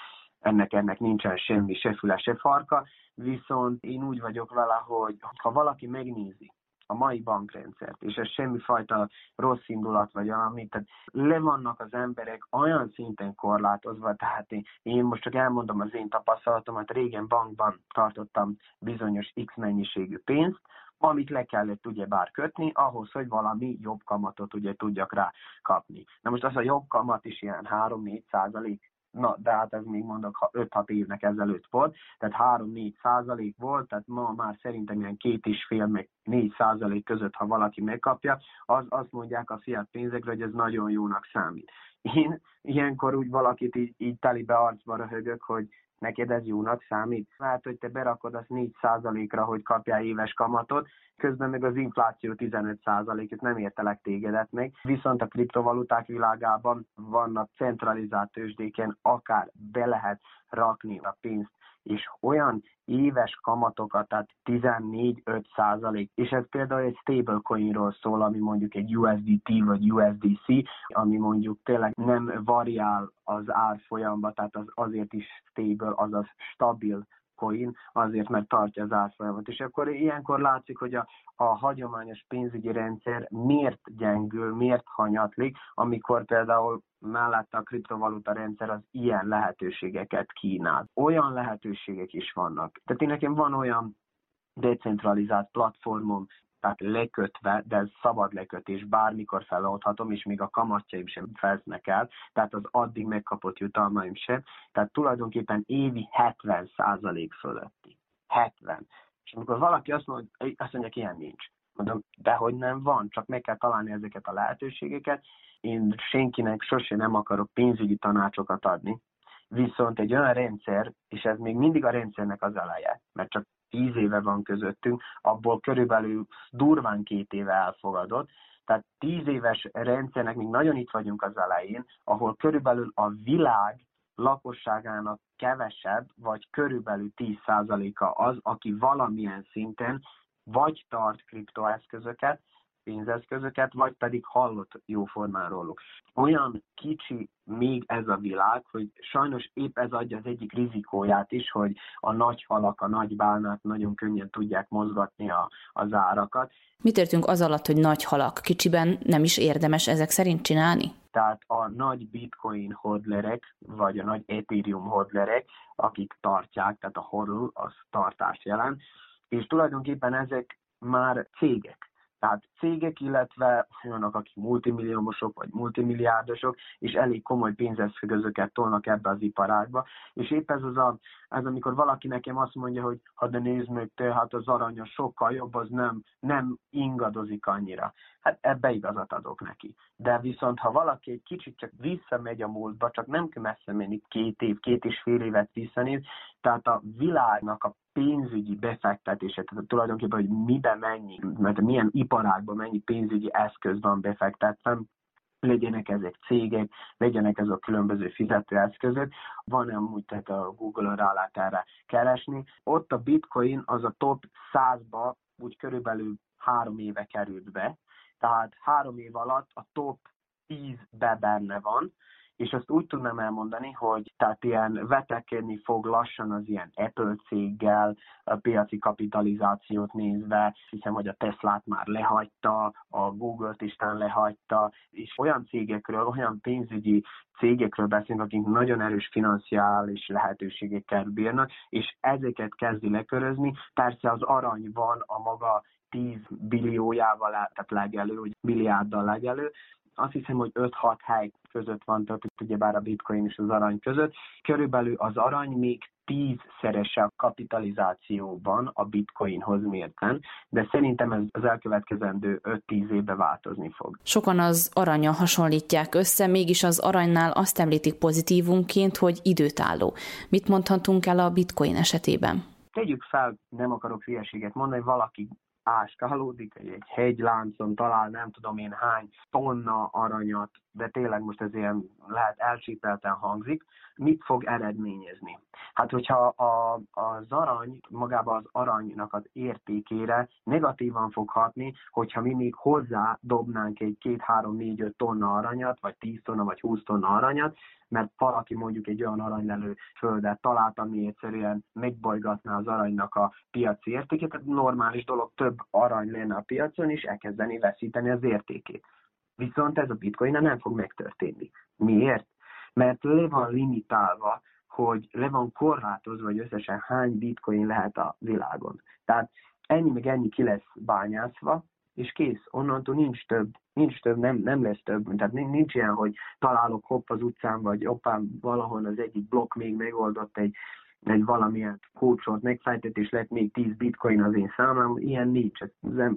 ennek, ennek nincsen semmi, se füle, se farka, viszont én úgy vagyok vele, hogy ha valaki megnézi a mai bankrendszert, és ez semmifajta rossz indulat vagy valami, tehát le vannak az emberek olyan szinten korlátozva, tehát én, én most csak elmondom az én tapasztalatomat, régen bankban tartottam bizonyos x mennyiségű pénzt, amit le kellett ugye bár kötni, ahhoz, hogy valami jobb kamatot ugye tudjak rá kapni. Na most az a jobb kamat is ilyen 3-4 százalék, na, de hát ez még mondok 5-6 évnek ezelőtt volt, tehát 3-4 százalék volt, tehát ma már szerintem ilyen két és fél, meg 4 százalék között, ha valaki megkapja, az azt mondják a fiat pénzekre, hogy ez nagyon jónak számít. Én ilyenkor úgy valakit így, így telibe arcba röhögök, hogy neked ez jónak számít. Lehet, hogy te berakod azt 4%-ra, hogy kapjál éves kamatot, közben meg az infláció 15%-et nem értelek tégedet meg. Viszont a kriptovaluták világában vannak centralizált tőzsdéken, akár be lehet rakni a pénzt és olyan éves kamatokat, tehát 14-5 százalék, és ez például egy stablecoinról szól, ami mondjuk egy USDT vagy USDC, ami mondjuk tényleg nem variál az árfolyamba, tehát az azért is stable, azaz stabil coin, azért, mert tartja az árfolyamot. És akkor ilyenkor látszik, hogy a, a hagyományos pénzügyi rendszer miért gyengül, miért hanyatlik, amikor például mellette a kriptovaluta rendszer az ilyen lehetőségeket kínál. Olyan lehetőségek is vannak. Tehát én nekem van olyan decentralizált platformom, tehát lekötve, de ez szabad lekötés, bármikor feloldhatom, és még a kamatjaim sem felsznek el, tehát az addig megkapott jutalmaim sem, tehát tulajdonképpen évi 70% fölötti. 70. És amikor valaki azt mondja, azt mondja, ilyen nincs. Mondom, de hogy nem van, csak meg kell találni ezeket a lehetőségeket. Én senkinek sosem nem akarok pénzügyi tanácsokat adni, viszont egy olyan rendszer, és ez még mindig a rendszernek az eleje, mert csak tíz éve van közöttünk, abból körülbelül durván két éve elfogadott, tehát tíz éves rendszernek még nagyon itt vagyunk az elején, ahol körülbelül a világ lakosságának kevesebb, vagy körülbelül 10%-a az, aki valamilyen szinten vagy tart kriptoeszközöket, pénzeszközöket, vagy pedig hallott jóformán róluk. Olyan kicsi még ez a világ, hogy sajnos épp ez adja az egyik rizikóját is, hogy a nagy halak, a nagy bálnák nagyon könnyen tudják mozgatni a, az árakat. Mit értünk az alatt, hogy nagy halak? Kicsiben nem is érdemes ezek szerint csinálni? Tehát a nagy bitcoin hodlerek, vagy a nagy ethereum hodlerek, akik tartják, tehát a hodl az tartást jelent, és tulajdonképpen ezek már cégek. Tehát cégek, illetve olyanok, akik multimilliómosok vagy multimilliárdosok, és elég komoly pénzeszközöket tolnak ebbe az iparágba. És épp ez az, a, ez amikor valaki nekem azt mondja, hogy ha de nézd meg te, hát az aranya sokkal jobb, az nem, nem ingadozik annyira. Hát ebbe igazat adok neki. De viszont, ha valaki egy kicsit csak visszamegy a múltba, csak nem kell messze menni két év, két és fél évet visszanéz, tehát a világnak a pénzügyi befektetése, tehát tulajdonképpen, hogy mibe mennyi, mert milyen iparágban mennyi pénzügyi eszköz van befektetve, legyenek ezek cégek, legyenek ezek a különböző fizetőeszközök. Van amúgy, tehát a Google-on rá lehet erre keresni. Ott a bitcoin az a top 100-ba úgy körülbelül három éve került be, tehát három év alatt a top 10-be benne van, és azt úgy tudnám elmondani, hogy tehát ilyen vetekedni fog lassan az ilyen Apple céggel, a piaci kapitalizációt nézve, hiszem, hogy a Teslát már lehagyta, a Google-t is lehagyta, és olyan cégekről, olyan pénzügyi cégekről beszélünk, akik nagyon erős financiális lehetőségekkel bírnak, és ezeket kezdi lekörözni. Persze az arany van a maga 10 billiójával, tehát legelő, vagy milliárddal legelő, azt hiszem, hogy 5-6 hely között van, tehát ugyebár a bitcoin és az arany között. Körülbelül az arany még tízszerese a kapitalizációban a bitcoinhoz mérten, de szerintem ez az elkövetkezendő 5-10 évben változni fog. Sokan az aranya hasonlítják össze, mégis az aranynál azt említik pozitívunként, hogy időtálló. Mit mondhatunk el a bitcoin esetében? Tegyük fel, nem akarok hülyeséget mondani, valaki áskálódik, egy hegyláncon talál nem tudom én hány tonna aranyat, de tényleg most ez ilyen lehet elsípelten hangzik, mit fog eredményezni? Hát, hogyha a, az arany, magába az aranynak az értékére negatívan fog hatni, hogyha mi még hozzá dobnánk egy 2-3-4-5 tonna aranyat, vagy 10 tonna, vagy 20 tonna aranyat, mert valaki mondjuk egy olyan aranylelő földet talált, ami egyszerűen megbolygatná az aranynak a piaci értékét, tehát normális dolog, több arany lenne a piacon, és elkezdeni veszíteni az értékét. Viszont ez a bitcoin nem fog megtörténni. Miért? Mert le van limitálva, hogy le van korlátozva, hogy összesen hány bitcoin lehet a világon. Tehát ennyi meg ennyi ki lesz bányászva, és kész, onnantól nincs több, nincs több, nem, nem lesz több, tehát nincs ilyen, hogy találok hopp az utcán, vagy hoppán valahol az egyik blokk még megoldott egy egy valamilyen kócsolt megfejtetés lett még 10 bitcoin az én számlám, ilyen nincs. Ez,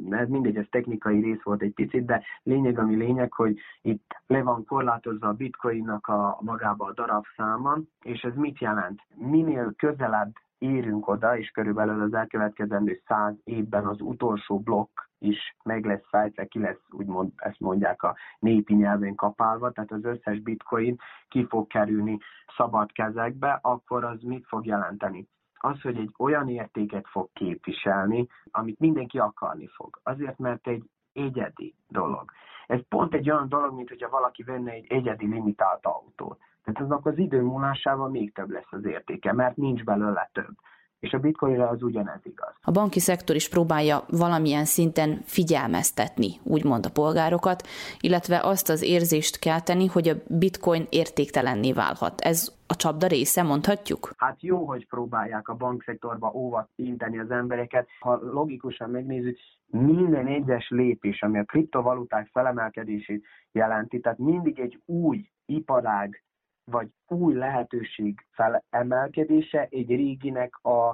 ez mindegy, ez technikai rész volt egy picit, de lényeg, ami lényeg, hogy itt le van korlátozva a bitcoinnak a magába a darab száma, és ez mit jelent? Minél közelebb érünk oda, és körülbelül az elkövetkezendő száz évben az utolsó blokk is meg lesz fejtve, ki lesz, úgymond ezt mondják a népi nyelven kapálva, tehát az összes bitcoin ki fog kerülni szabad kezekbe, akkor az mit fog jelenteni? Az, hogy egy olyan értéket fog képviselni, amit mindenki akarni fog. Azért, mert egy egyedi dolog. Ez pont egy olyan dolog, mint hogyha valaki venne egy egyedi limitált autót. Tehát aznak az idő múlásával még több lesz az értéke, mert nincs belőle több és a bitcoinra az ugyanez igaz. A banki szektor is próbálja valamilyen szinten figyelmeztetni, úgymond a polgárokat, illetve azt az érzést kelteni, hogy a bitcoin értéktelenné válhat. Ez a csapda része, mondhatjuk? Hát jó, hogy próbálják a bankszektorba óvat inteni az embereket. Ha logikusan megnézzük, minden egyes lépés, ami a kriptovaluták felemelkedését jelenti, tehát mindig egy új iparág vagy új lehetőség felemelkedése egy réginek a,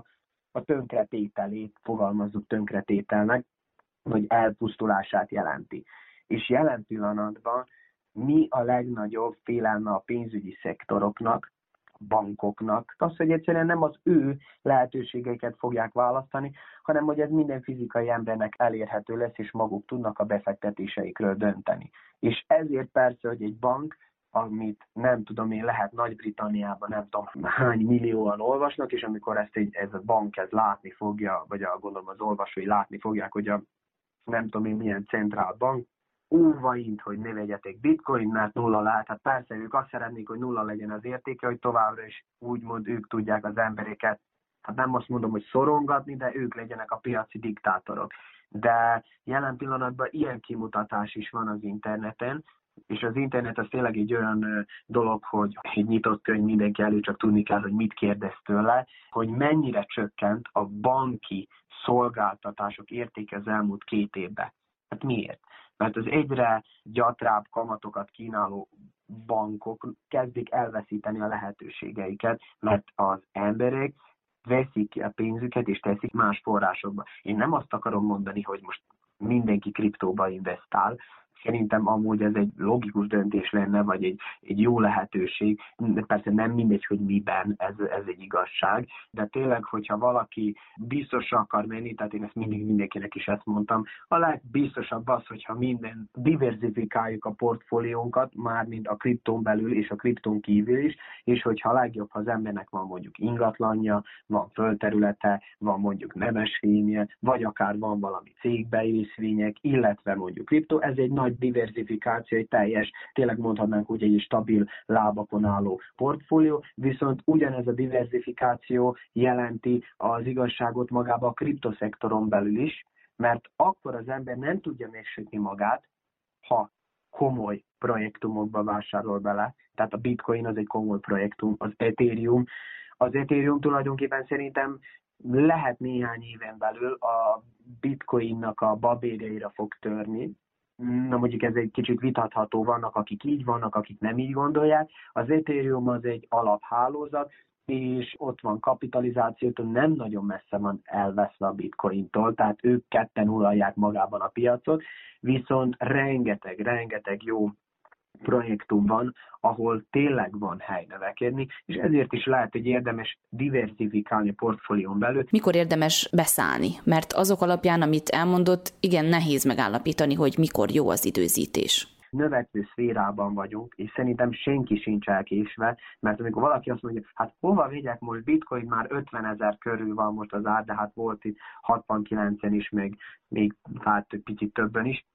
a tönkretételét, fogalmazzuk tönkretételnek, vagy elpusztulását jelenti. És jelen pillanatban mi a legnagyobb félelme a pénzügyi szektoroknak, bankoknak, az, hogy egyszerűen nem az ő lehetőségeiket fogják választani, hanem hogy ez minden fizikai embernek elérhető lesz, és maguk tudnak a befektetéseikről dönteni. És ezért persze, hogy egy bank amit nem tudom én, lehet Nagy-Britanniában nem tudom hány millióan olvasnak, és amikor ezt egy, ez a bank ez látni fogja, vagy a, gondolom az olvasói látni fogják, hogy a nem tudom én milyen centrál bank, óvaint, hogy ne vegyetek bitcoin, mert nulla lehet. Hát persze ők azt szeretnék, hogy nulla legyen az értéke, hogy továbbra is úgymond ők tudják az embereket, hát nem azt mondom, hogy szorongatni, de ők legyenek a piaci diktátorok. De jelen pillanatban ilyen kimutatás is van az interneten, és az internet az tényleg egy olyan dolog, hogy egy nyitott könyv mindenki elő csak tudni kell, hogy mit kérdez tőle, hogy mennyire csökkent a banki szolgáltatások értéke az elmúlt két évben. Hát miért? Mert az egyre gyatrább kamatokat kínáló bankok kezdik elveszíteni a lehetőségeiket, mert az emberek veszik a pénzüket és teszik más forrásokba. Én nem azt akarom mondani, hogy most mindenki kriptóba investál, Szerintem amúgy ez egy logikus döntés lenne, vagy egy, egy jó lehetőség. Persze nem mindegy, hogy miben ez, ez egy igazság, de tényleg, hogyha valaki biztosra akar menni, tehát én ezt mindig mindenkinek is ezt mondtam, a legbiztosabb az, hogyha minden diversifikáljuk a portfóliónkat, mármint a kriptón belül és a kriptón kívül is, és hogyha a legjobb, ha az embernek van mondjuk ingatlanja, van földterülete, van mondjuk nemesfénye, vagy akár van valami cégbeészvények, illetve mondjuk kriptó, ez egy nagy nagy diversifikáció, egy teljes, tényleg mondhatnánk úgy egy stabil lábakon álló portfólió, viszont ugyanez a diversifikáció jelenti az igazságot magába a kriptoszektoron belül is, mert akkor az ember nem tudja megsütni magát, ha komoly projektumokba vásárol bele. Tehát a bitcoin az egy komoly projektum, az Ethereum. Az Ethereum tulajdonképpen szerintem lehet néhány éven belül a bitcoinnak a babérjaira fog törni, na mondjuk ez egy kicsit vitatható, vannak akik így vannak, akik nem így gondolják. Az Ethereum az egy alaphálózat, és ott van kapitalizációtól, nem nagyon messze van elveszve a bitcointól, tehát ők ketten uralják magában a piacot, viszont rengeteg, rengeteg jó projektum van, ahol tényleg van hely növekedni, és ezért is lehet, hogy érdemes diversifikálni a portfólión belül. Mikor érdemes beszállni? Mert azok alapján, amit elmondott, igen nehéz megállapítani, hogy mikor jó az időzítés növekvő szférában vagyunk, és szerintem senki sincs elkésve, mert amikor valaki azt mondja, hát hova vigyek most bitcoin, már 50 ezer körül van most az ár, de hát volt itt 69-en is, még, még hát picit többen is.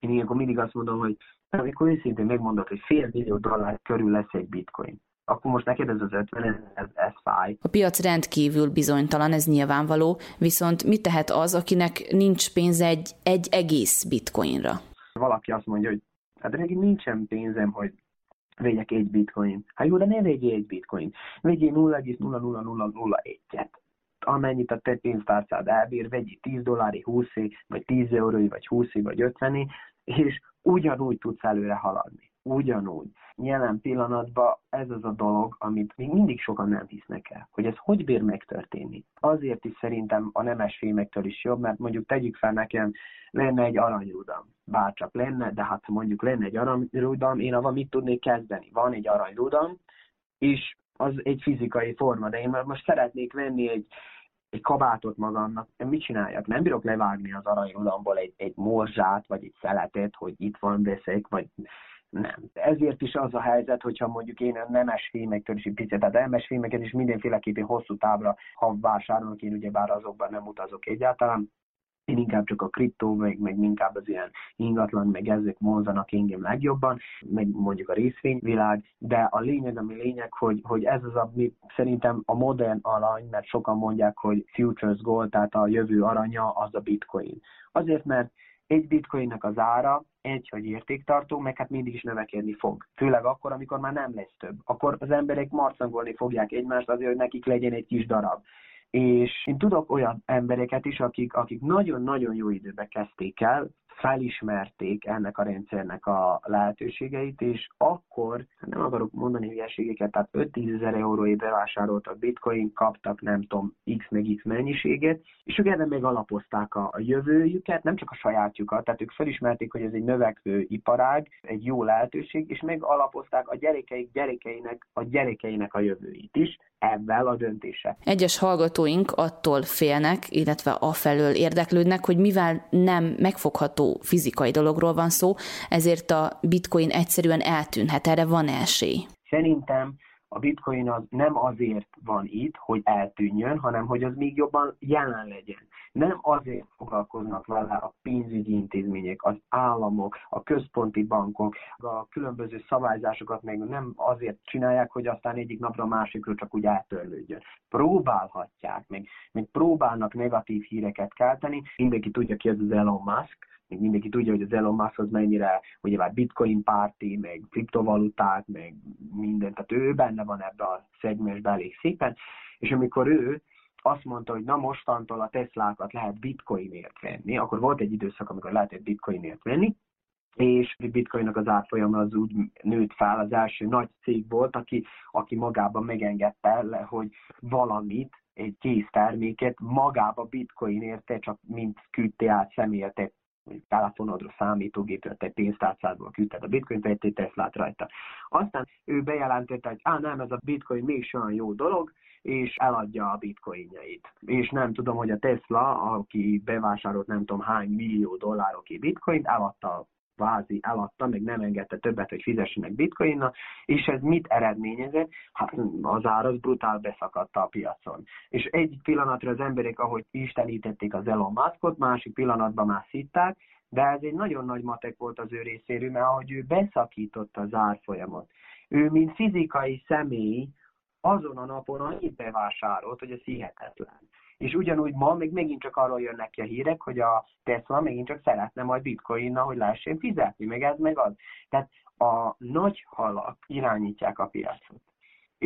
Én ilyenkor mindig azt mondom, hogy amikor őszintén megmondod, hogy fél millió dollár körül lesz egy bitcoin, akkor most neked ez az 50, ez, ez fáj. A piac rendkívül bizonytalan, ez nyilvánvaló, viszont mit tehet az, akinek nincs pénze egy, egy egész bitcoinra? Valaki azt mondja, hogy hát neki nincsen pénzem, hogy vegyek egy bitcoin. Hát jó, de ne vegyél egy bitcoin. Vegyél 0,00001-et amennyit a te pénztárcád elbír, vegyél 10 dollári, 20 vagy 10 eurói, vagy 20 vagy 50 és ugyanúgy tudsz előre haladni. ugyanúgy. Jelen pillanatban ez az a dolog, amit még mindig sokan nem hisznek el, hogy ez hogy bír megtörténni. Azért is szerintem a nemes fémektől is jobb, mert mondjuk tegyük fel nekem, lenne egy aranyrudam. Bárcsak lenne, de hát mondjuk lenne egy aranyrudam, én avval mit tudnék kezdeni? Van egy aranyrudam, és az egy fizikai forma, de én most szeretnék venni egy, egy kabátot magamnak, mit csináljak? Nem bírok levágni az aranyrudamból egy, egy morzsát, vagy egy szeletet, hogy itt van, veszek, vagy nem. Ezért is az a helyzet, hogyha mondjuk én a nemes fémektől is egy picit, tehát nemes fémeket is mindenféleképpen hosszú távra, ha vásárolok, én ugyebár azokban nem utazok egyáltalán, én inkább csak a kriptó, meg, meg inkább az ilyen ingatlan, meg ezek vonzanak engem legjobban, meg mondjuk a részvényvilág, de a lényeg, ami lényeg, hogy, hogy ez az, ami szerintem a modern arany, mert sokan mondják, hogy futures gold, tehát a jövő aranya, az a bitcoin. Azért, mert egy bitcoinnak az ára egy, hogy értéktartó, meg hát mindig is növekedni fog. Főleg akkor, amikor már nem lesz több. Akkor az emberek marcangolni fogják egymást azért, hogy nekik legyen egy kis darab. És én tudok olyan embereket is, akik, akik nagyon-nagyon jó időben kezdték el, felismerték ennek a rendszernek a lehetőségeit, és akkor, nem akarok mondani hülyeségeket, tehát 5-10 ezer euróért bevásároltak bitcoin, kaptak nem tudom x meg x mennyiséget, és ők ebben még alapozták a, a jövőjüket, nem csak a sajátjukat, tehát ők felismerték, hogy ez egy növekvő iparág, egy jó lehetőség, és még alapozták a gyerekeik gyerekeinek, a gyerekeinek a jövőit is, ebben a döntése. Egyes hallgatóink attól félnek, illetve afelől érdeklődnek, hogy mivel nem megfogható fizikai dologról van szó, ezért a bitcoin egyszerűen eltűnhet. Erre van esély? Szerintem a bitcoin az nem azért van itt, hogy eltűnjön, hanem hogy az még jobban jelen legyen. Nem azért foglalkoznak vele a pénzügyi intézmények, az államok, a központi bankok, a különböző szabályzásokat meg nem azért csinálják, hogy aztán egyik napra a másikról csak úgy eltörlődjön. Próbálhatják, meg, meg próbálnak negatív híreket kelteni. Mindenki tudja ki az az Elon Musk, még mindenki tudja, hogy az Elon Musk az mennyire, ugye már bitcoin párti, meg kriptovaluták, meg minden, tehát ő benne van ebbe a szegmensben elég szépen, és amikor ő azt mondta, hogy na mostantól a Teslákat lehet bitcoinért venni, akkor volt egy időszak, amikor lehetett bitcoinért venni, és bitcoinnak az árfolyama az úgy nőtt fel, az első nagy cég volt, aki, aki magában megengedte le, hogy valamit, egy kész terméket magába bitcoin érte, csak mint küldte át személyet mondjuk telefonodra, számítógépre, te pénztárcádból küldted a bitcoin egy Teslát rajta. Aztán ő bejelentette, hogy á, nem, ez a bitcoin még olyan jó dolog, és eladja a bitcoinjait. És nem tudom, hogy a Tesla, aki bevásárolt nem tudom hány millió dollárokig bitcoint, eladta vázi eladta, még nem engedte többet, hogy fizessenek bitcoinnal, és ez mit eredményezett? Hát az ár az brutál beszakadta a piacon. És egy pillanatra az emberek, ahogy istenítették az Elon Muskot, másik pillanatban már szitták, de ez egy nagyon nagy matek volt az ő részéről, mert ahogy ő beszakította az árfolyamot, ő, mint fizikai személy, azon a napon annyit bevásárolt, hogy ez hihetetlen. És ugyanúgy ma még megint csak arról jönnek ki a hírek, hogy a Tesla megint csak szeretne majd bitcoinnal, hogy lehessen fizetni, meg ez, meg az. Tehát a nagy halak irányítják a piacot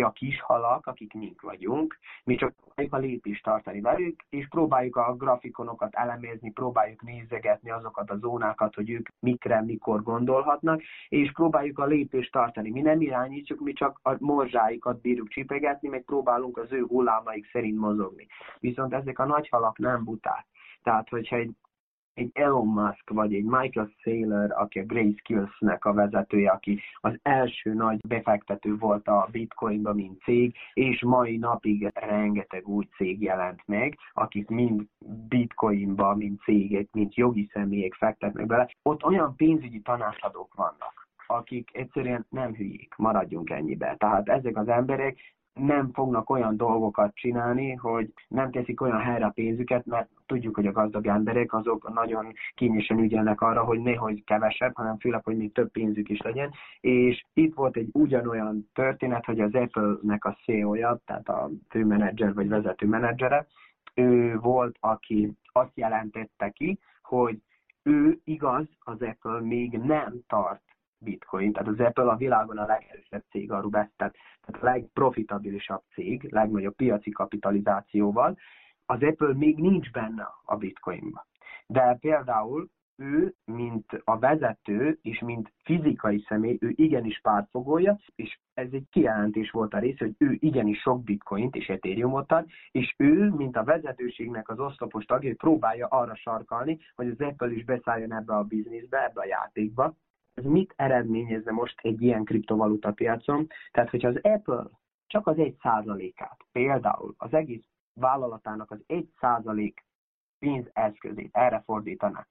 a kis halak, akik mink vagyunk, mi csak próbáljuk a lépést tartani velük, és próbáljuk a grafikonokat elemezni, próbáljuk nézegetni azokat a zónákat, hogy ők mikre, mikor gondolhatnak, és próbáljuk a lépést tartani. Mi nem irányítjuk, mi csak a morzsáikat bírjuk csipegetni, meg próbálunk az ő hullámaik szerint mozogni. Viszont ezek a nagy halak nem buták. Tehát, hogyha egy egy Elon Musk vagy egy Michael Saylor, aki a Grace Skills-nek a vezetője, aki az első nagy befektető volt a Bitcoinba, mint cég, és mai napig rengeteg új cég jelent meg, akik mind Bitcoinba, mint cégek, mint jogi személyek fektetnek bele. Ott olyan pénzügyi tanácsadók vannak, akik egyszerűen nem hülyék, maradjunk ennyibe. Tehát ezek az emberek nem fognak olyan dolgokat csinálni, hogy nem teszik olyan helyre a pénzüket, mert tudjuk, hogy a gazdag emberek azok nagyon kényesen ügyelnek arra, hogy nehogy kevesebb, hanem főleg, hogy még több pénzük is legyen. És itt volt egy ugyanolyan történet, hogy az Apple-nek a CEO-ja, tehát a főmenedzser vagy vezető menedzsere, ő volt, aki azt jelentette ki, hogy ő igaz, az Apple még nem tart bitcoin. Tehát az Apple a világon a legerősebb cég, a Rubest, tehát, a legprofitabilisabb cég, legnagyobb piaci kapitalizációval. Az Apple még nincs benne a bitcoinban. De például ő, mint a vezető, és mint fizikai személy, ő igenis pártfogolja, és ez egy kijelentés volt a része, hogy ő igenis sok bitcoint és ethereumot ad, és ő, mint a vezetőségnek az oszlopos tagja, próbálja arra sarkalni, hogy az Apple is beszálljon ebbe a bizniszbe, ebbe a játékba. Ez mit eredményezne most egy ilyen kriptovaluta piacon? Tehát, hogyha az Apple csak az egy százalékát, például az egész vállalatának az egy százalék pénzeszközét erre fordítaná,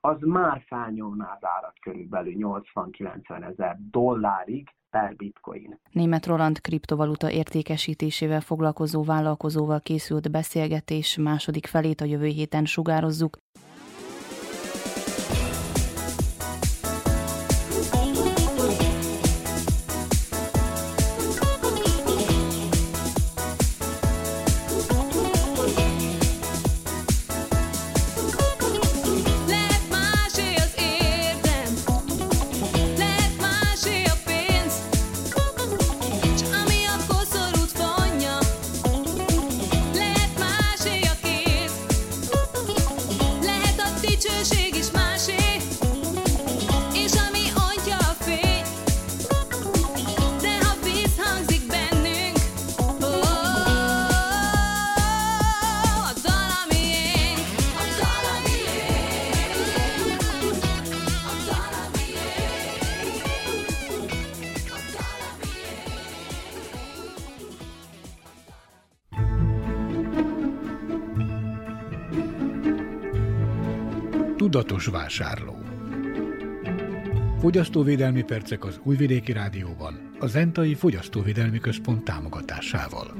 az már felnyomná az árat körülbelül 80-90 ezer dollárig per bitcoin. Német Roland kriptovaluta értékesítésével foglalkozó vállalkozóval készült beszélgetés második felét a jövő héten sugározzuk. Tudatos vásárló. Fogyasztóvédelmi percek az Újvidéki Rádióban, a Zentai Fogyasztóvédelmi Központ támogatásával.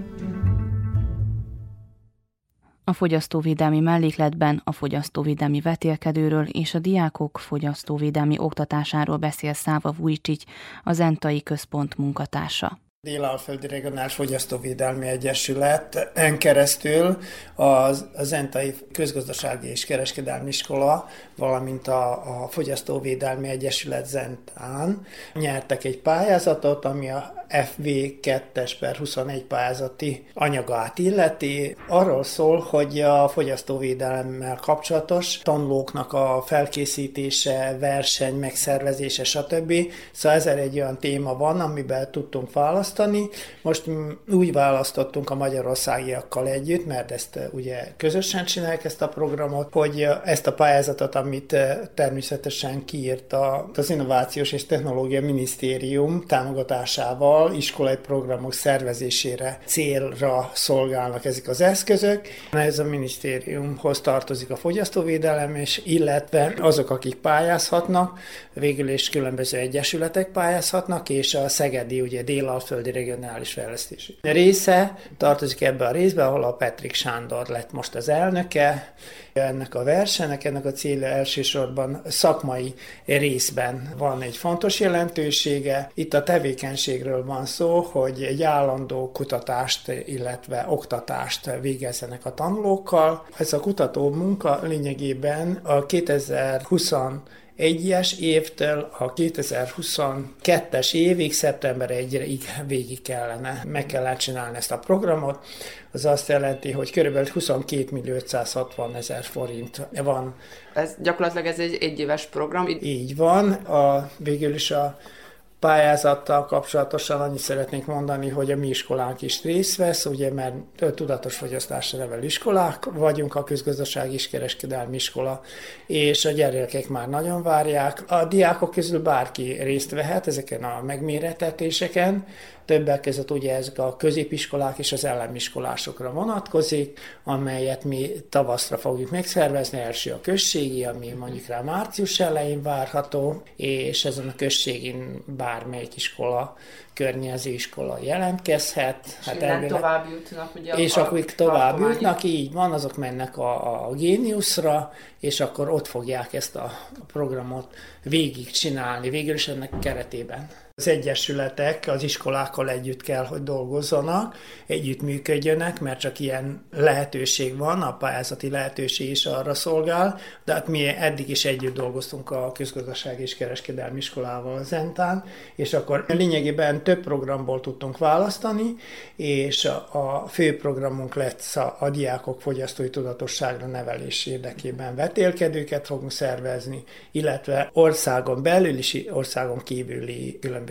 A fogyasztóvédelmi mellékletben a fogyasztóvédelmi vetélkedőről és a diákok fogyasztóvédelmi oktatásáról beszél Száva Vujcsics, a Zentai Központ munkatársa. Délalföldi Regionális Fogyasztóvédelmi Egyesület en keresztül az, az Entai Közgazdasági és Kereskedelmi Iskola, valamint a, a Fogyasztóvédelmi Egyesület Zentán nyertek egy pályázatot, ami a FV2-es per 21 pályázati anyagát illeti. Arról szól, hogy a fogyasztóvédelemmel kapcsolatos tanulóknak a felkészítése, verseny, megszervezése, stb. Szóval ez egy olyan téma van, amiben tudtunk választani. Most úgy választottunk a magyarországiakkal együtt, mert ezt ugye közösen csinálják ezt a programot, hogy ezt a pályázatot, amit természetesen kiírt az Innovációs és Technológia Minisztérium támogatásával, iskolai programok szervezésére célra szolgálnak ezek az eszközök. Ez a minisztériumhoz tartozik a fogyasztóvédelem, és illetve azok, akik pályázhatnak, végül is különböző egyesületek pályázhatnak, és a Szegedi, ugye Délalföldi Regionális Fejlesztési része tartozik ebbe a részbe, ahol a Petrik Sándor lett most az elnöke, ennek a versenynek, ennek a célja elsősorban szakmai részben van egy fontos jelentősége. Itt a tevékenységről van szó, hogy egy állandó kutatást, illetve oktatást végezzenek a tanulókkal. Ez a kutató munka lényegében a 2020 egyes évtől a 2022-es évig, szeptember 1-ig végig kellene, meg kellene csinálni ezt a programot. Az azt jelenti, hogy kb. 22 millió 560 ezer forint van. Ez gyakorlatilag ez egy egyéves program? Így van. A, végül is a pályázattal kapcsolatosan annyit szeretnék mondani, hogy a mi iskolánk is részt vesz, ugye, mert tudatos fogyasztásra nevel iskolák vagyunk, a közgazdasági és kereskedelmi iskola, és a gyerekek már nagyon várják. A diákok közül bárki részt vehet ezeken a megméretetéseken, Többek között ugye ezek a középiskolák és az ellemiskolásokra vonatkozik, amelyet mi tavaszra fogjuk megszervezni. Első a községi, ami mondjuk rá március elején várható, és ezen a községin bármelyik iskola környező iskola jelentkezhet. Hát elvileg, tovább jutnak, ugye És akkor tovább jutnak, így van, azok mennek a, a géniuszra, és akkor ott fogják ezt a programot végig csinálni, végül is ennek keretében. Az egyesületek az iskolákkal együtt kell, hogy dolgozzanak, együtt működjönek, mert csak ilyen lehetőség van, a pályázati lehetőség is arra szolgál, de hát mi eddig is együtt dolgoztunk a közgazdasági és kereskedelmi iskolával Zentán, és akkor lényegében több programból tudtunk választani, és a fő programunk a, a diákok fogyasztói tudatosságra nevelés érdekében vetélkedőket fogunk szervezni, illetve országon belül is, országon kívüli különböző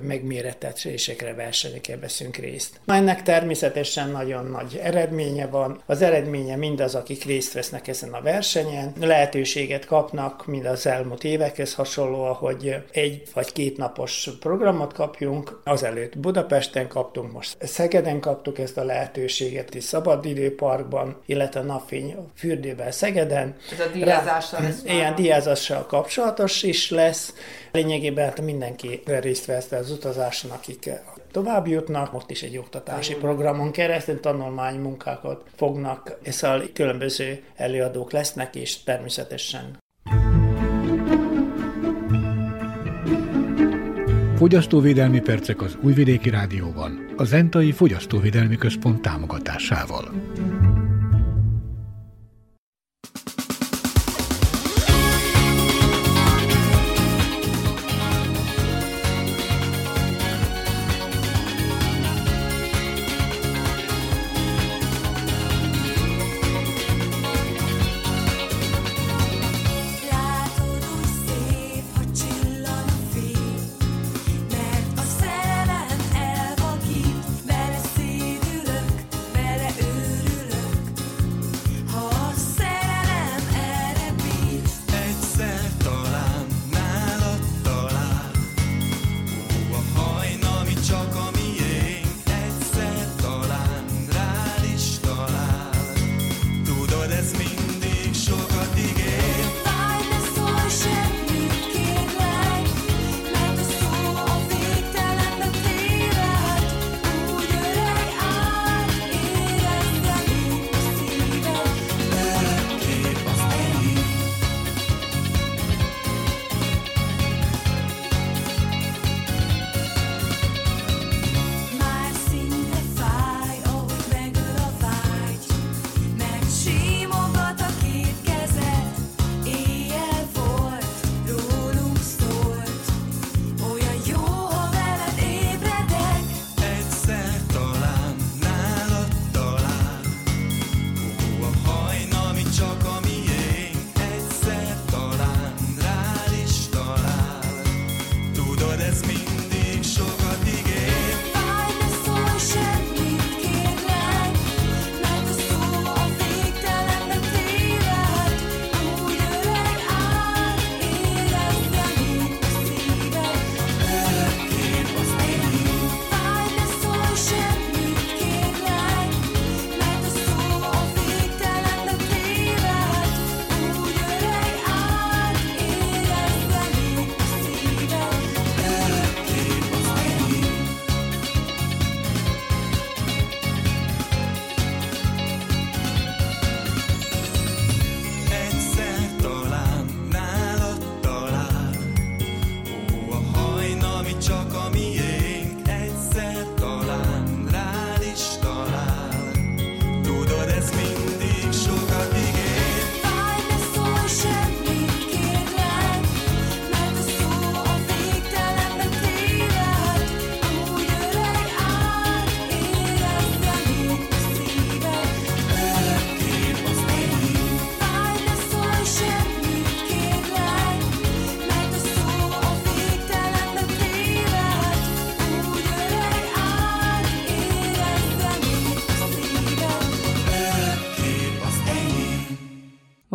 megméretetésekre, versenyekre veszünk részt. Ennek természetesen nagyon nagy eredménye van. Az eredménye mindaz, akik részt vesznek ezen a versenyen, lehetőséget kapnak, mind az elmúlt évekhez hasonló, hogy egy vagy két napos programot kapjunk. Azelőtt Budapesten kaptunk, most Szegeden kaptuk ezt a lehetőséget is szabadidőparkban, illetve napfény fürdőben Szegeden. Ez a díjazással lesz Ilyen díjazással kapcsolatos is lesz. Lényegében hát mindenki részt vesz az utazáson, akik tovább jutnak, ott is egy oktatási programon keresztül tanulmánymunkákat fognak, és a különböző előadók lesznek, és természetesen Fogyasztóvédelmi percek az Újvidéki Rádióban, a Zentai Fogyasztóvédelmi Központ támogatásával.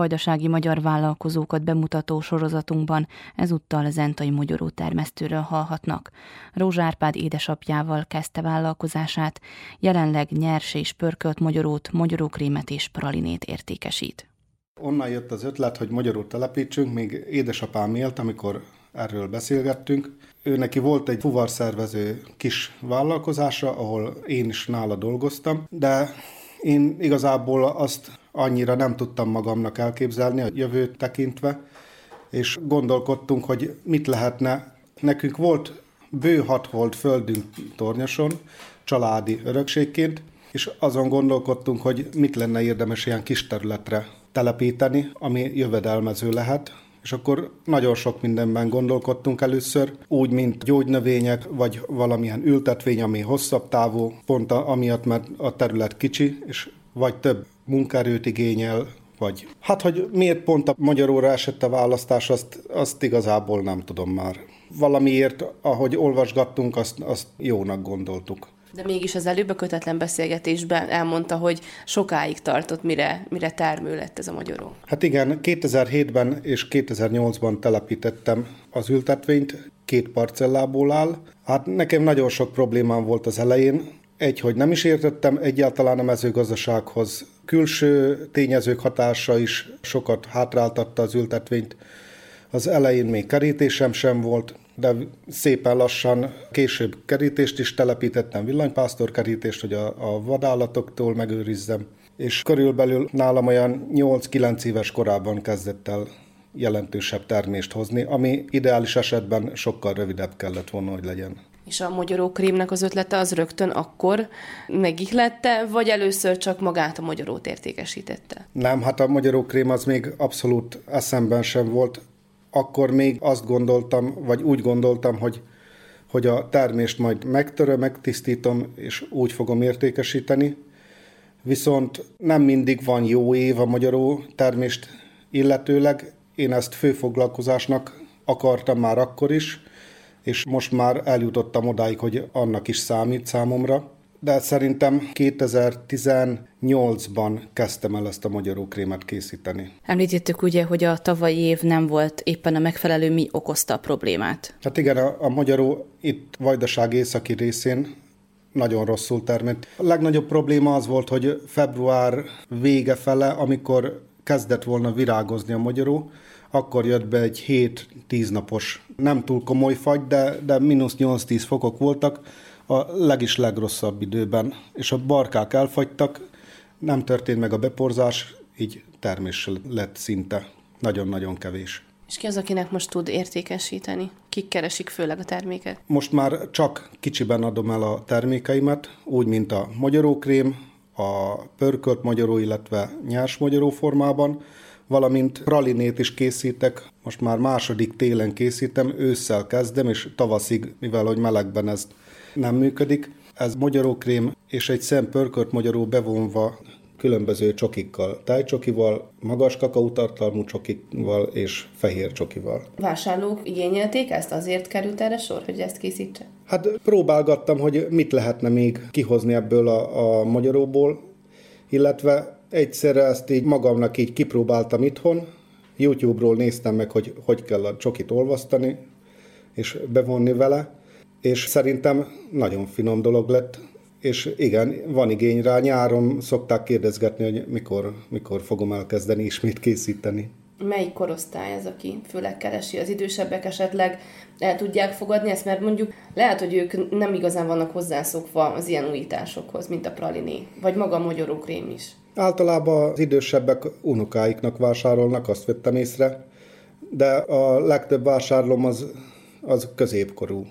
Vajdasági magyar vállalkozókat bemutató sorozatunkban ezúttal Zentai Mogyoró termesztőről hallhatnak. Rózsa Árpád édesapjával kezdte vállalkozását, jelenleg nyers és pörkölt mogyorót, mogyorókrémet és pralinét értékesít. Onnan jött az ötlet, hogy magyarót telepítsünk, még édesapám élt, amikor erről beszélgettünk. Ő neki volt egy fuvarszervező kis vállalkozása, ahol én is nála dolgoztam, de én igazából azt annyira nem tudtam magamnak elképzelni a jövőt tekintve, és gondolkodtunk, hogy mit lehetne. Nekünk volt bő hat volt földünk tornyoson, családi örökségként, és azon gondolkodtunk, hogy mit lenne érdemes ilyen kis területre telepíteni, ami jövedelmező lehet, és akkor nagyon sok mindenben gondolkodtunk először, úgy, mint gyógynövények, vagy valamilyen ültetvény, ami hosszabb távú, pont amiatt, mert a terület kicsi, és vagy több munkaerőt igényel, vagy hát, hogy miért pont a magyaróra esett a választás, azt, azt igazából nem tudom már. Valamiért, ahogy olvasgattunk, azt, azt jónak gondoltuk. De mégis az előbb a kötetlen beszélgetésben elmondta, hogy sokáig tartott, mire, mire termő lett ez a magyaró. Hát igen, 2007-ben és 2008-ban telepítettem az ültetvényt, két parcellából áll. Hát nekem nagyon sok problémám volt az elején. Egy, hogy nem is értettem egyáltalán a mezőgazdasághoz. Külső tényezők hatása is sokat hátráltatta az ültetvényt. Az elején még kerítésem sem volt, de szépen lassan később kerítést is telepítettem, villanypásztor kerítést, hogy a, a vadállatoktól megőrizzem, és körülbelül nálam olyan 8-9 éves korában kezdett el jelentősebb termést hozni, ami ideális esetben sokkal rövidebb kellett volna, hogy legyen. És a magyaró krémnek az ötlete az rögtön akkor megihlette, vagy először csak magát a magyarót értékesítette? Nem, hát a magyaró krém az még abszolút eszemben sem volt akkor még azt gondoltam, vagy úgy gondoltam, hogy, hogy a termést majd megtöröm, megtisztítom, és úgy fogom értékesíteni. Viszont nem mindig van jó év a magyaró termést illetőleg. Én ezt főfoglalkozásnak akartam már akkor is, és most már eljutottam odáig, hogy annak is számít számomra de szerintem 2018-ban kezdtem el ezt a magyarókrémet készíteni. Említettük ugye, hogy a tavalyi év nem volt éppen a megfelelő, mi okozta a problémát? Hát igen, a, a magyaró itt Vajdaság északi részén nagyon rosszul termett. A legnagyobb probléma az volt, hogy február vége fele, amikor kezdett volna virágozni a magyaró, akkor jött be egy 7-10 napos, nem túl komoly fagy, de, de mínusz 8-10 fokok voltak, a legis legrosszabb időben, és a barkák elfagytak, nem történt meg a beporzás, így termés lett szinte nagyon-nagyon kevés. És ki az, akinek most tud értékesíteni? Kik keresik főleg a terméket? Most már csak kicsiben adom el a termékeimet, úgy, mint a magyarókrém, a pörkölt magyaró, illetve nyers magyaró formában, valamint pralinét is készítek, most már második télen készítem, ősszel kezdem, és tavaszig, mivel hogy melegben ezt nem működik. Ez magyarókrém és egy szem pörkölt magyaró bevonva különböző csokikkal, tájcsokival, magas kakaótartalmú csokival és fehér csokival. Vásárlók igényelték ezt? Azért került erre sor, hogy ezt készítse? Hát próbálgattam, hogy mit lehetne még kihozni ebből a, a magyaróból, illetve egyszerre ezt így magamnak így kipróbáltam itthon, YouTube-ról néztem meg, hogy hogy kell a csokit olvasztani, és bevonni vele, és szerintem nagyon finom dolog lett, és igen, van igény rá. Nyáron szokták kérdezgetni, hogy mikor, mikor fogom elkezdeni ismét készíteni. Melyik korosztály ez, aki főleg keresi? Az idősebbek esetleg el tudják fogadni ezt, mert mondjuk lehet, hogy ők nem igazán vannak hozzászokva az ilyen újításokhoz, mint a praliné, vagy maga a magyarókrém is. Általában az idősebbek unokáiknak vásárolnak, azt vettem észre, de a legtöbb vásárlom az, az középkorú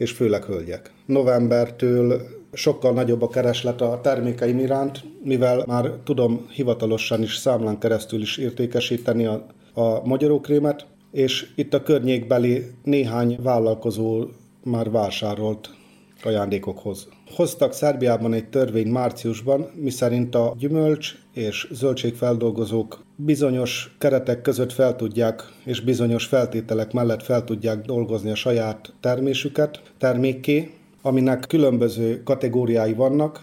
és főleg hölgyek. Novembertől sokkal nagyobb a kereslet a termékeim iránt, mivel már tudom hivatalosan is számlán keresztül is értékesíteni a, a magyarókrémet, és itt a környékbeli néhány vállalkozó már vásárolt ajándékokhoz. Hoztak Szerbiában egy törvény márciusban, miszerint a gyümölcs és zöldségfeldolgozók bizonyos keretek között fel tudják, és bizonyos feltételek mellett fel tudják dolgozni a saját termésüket termékké, aminek különböző kategóriái vannak.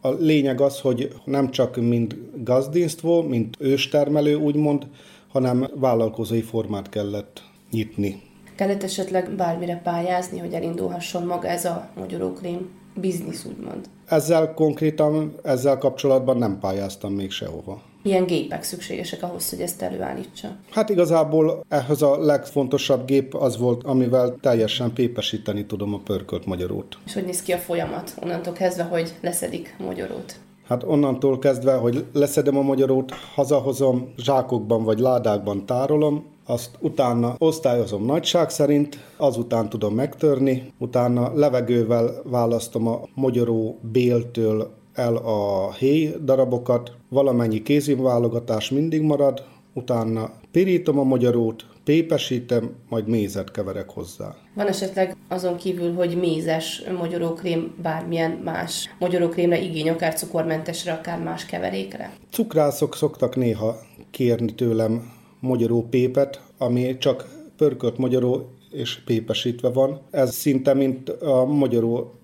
A lényeg az, hogy nem csak mint gazdinsztvó, mint őstermelő úgymond, hanem vállalkozói formát kellett nyitni. Kellett esetleg bármire pályázni, hogy elindulhasson maga ez a magyarókrém biznisz, úgymond? Ezzel konkrétan, ezzel kapcsolatban nem pályáztam még sehova. Milyen gépek szükségesek ahhoz, hogy ezt előállítsa? Hát igazából ehhez a legfontosabb gép az volt, amivel teljesen pépesíteni tudom a pörkölt magyarót. És hogy néz ki a folyamat onnantól kezdve, hogy leszedik magyarót? Hát onnantól kezdve, hogy leszedem a magyarót, hazahozom, zsákokban vagy ládákban tárolom, azt utána osztályozom nagyság szerint, azután tudom megtörni, utána levegővel választom a magyaró béltől el a héj darabokat, valamennyi kézimválogatás mindig marad, utána pirítom a magyarót, pépesítem, majd mézet keverek hozzá. Van esetleg azon kívül, hogy mézes magyarókrém, bármilyen más magyarókrémre igény, akár cukormentesre, akár más keverékre? Cukrászok szoktak néha kérni tőlem magyaró pépet, ami csak pörkölt magyaró és pépesítve van. Ez szinte mint a magyaró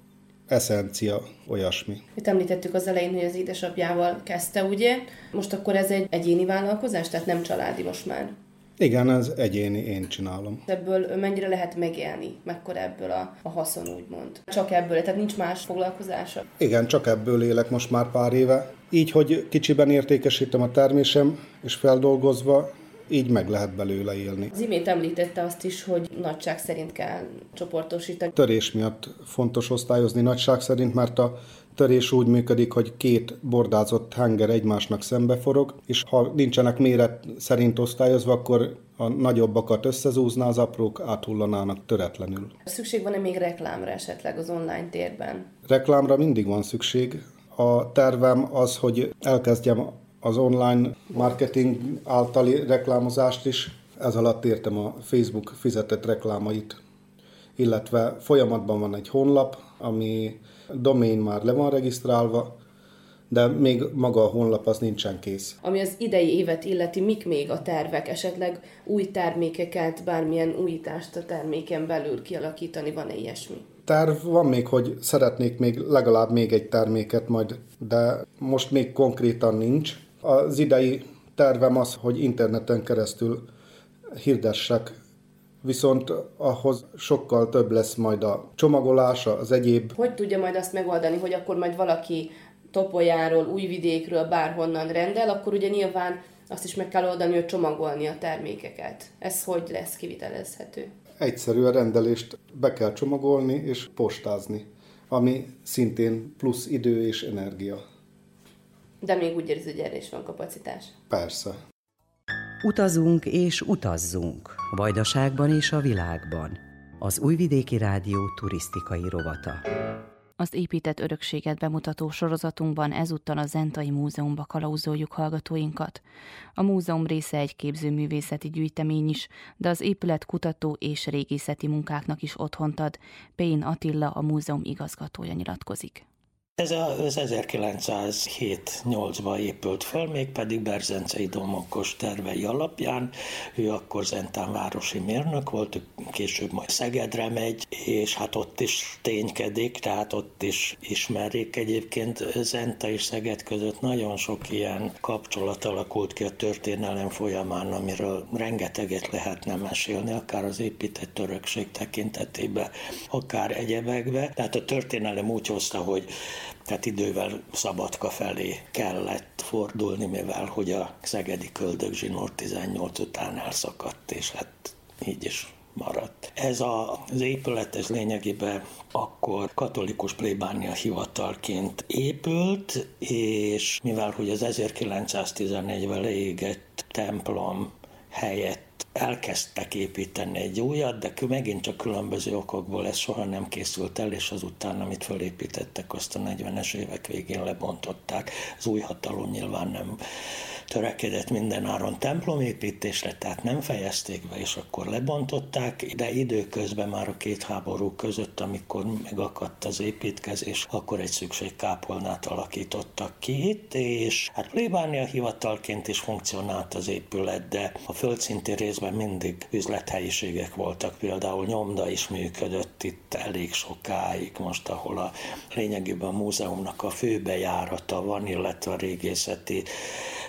eszencia, olyasmi. Itt említettük az elején, hogy az édesapjával kezdte, ugye? Most akkor ez egy egyéni vállalkozás, tehát nem családi most már? Igen, ez egyéni, én csinálom. Ebből mennyire lehet megélni? Mekkora ebből a, a haszon, úgymond? Csak ebből, tehát nincs más foglalkozása? Igen, csak ebből élek most már pár éve. Így, hogy kicsiben értékesítem a termésem, és feldolgozva, így meg lehet belőle élni. Az imént említette azt is, hogy nagyság szerint kell csoportosítani. Törés miatt fontos osztályozni nagyság szerint, mert a törés úgy működik, hogy két bordázott henger egymásnak szembe forog, és ha nincsenek méret szerint osztályozva, akkor a nagyobbakat összezúzná, az aprók áthullanának töretlenül. Szükség van-e még reklámra esetleg az online térben? Reklámra mindig van szükség. A tervem az, hogy elkezdjem az online marketing általi reklámozást is. Ez alatt értem a Facebook fizetett reklámait, illetve folyamatban van egy honlap, ami domain már le van regisztrálva, de még maga a honlap az nincsen kész. Ami az idei évet illeti, mik még a tervek? Esetleg új termékeket, bármilyen újítást a terméken belül kialakítani, van-e ilyesmi? Terv van még, hogy szeretnék még legalább még egy terméket majd, de most még konkrétan nincs. Az idei tervem az, hogy interneten keresztül hirdessek viszont ahhoz sokkal több lesz majd a csomagolása, az egyéb. Hogy tudja majd azt megoldani, hogy akkor majd valaki Topolyáról, Újvidékről, bárhonnan rendel, akkor ugye nyilván azt is meg kell oldani, hogy csomagolni a termékeket. Ez hogy lesz kivitelezhető? Egyszerű a rendelést be kell csomagolni és postázni, ami szintén plusz idő és energia. De még úgy érzi, hogy erre is van kapacitás. Persze. Utazunk és utazzunk. Vajdaságban és a világban. Az Újvidéki Rádió turisztikai rovata. Az épített örökséget bemutató sorozatunkban ezúttal a Zentai Múzeumba kalauzoljuk hallgatóinkat. A múzeum része egy képzőművészeti gyűjtemény is, de az épület kutató és régészeti munkáknak is otthont ad. Pén Attila, a múzeum igazgatója nyilatkozik. Ez az 1907-8-ban épült föl, mégpedig Berzencei Domokos tervei alapján. Ő akkor Zentán városi mérnök volt, később majd Szegedre megy, és hát ott is ténykedik, tehát ott is ismerik. Egyébként Zenta és Szeged között nagyon sok ilyen kapcsolat alakult ki a történelem folyamán, amiről rengeteget lehetne mesélni, akár az épített örökség tekintetében, akár egyebekbe. Tehát a történelem úgy hozta, hogy tehát idővel Szabadka felé kellett fordulni, mivel hogy a szegedi köldögzsinór 18 után elszakadt, és hát így is maradt. Ez a, az épület, ez lényegében akkor katolikus plébánia hivatalként épült, és mivel hogy az 1914-ben leégett templom helyett elkezdtek építeni egy újat, de megint csak különböző okokból ez soha nem készült el, és azután, amit felépítettek, azt a 40-es évek végén lebontották. Az új hatalom nyilván nem törekedett minden áron templomépítésre, tehát nem fejezték be, és akkor lebontották, de időközben már a két háború között, amikor megakadt az építkezés, akkor egy szükségkápolnát alakítottak ki itt, és hát plébánia hivatalként is funkcionált az épület, de a földszinti részben mindig üzlethelyiségek voltak, például nyomda is működött itt elég sokáig, most ahol a lényegében a múzeumnak a főbejárata van, illetve a régészeti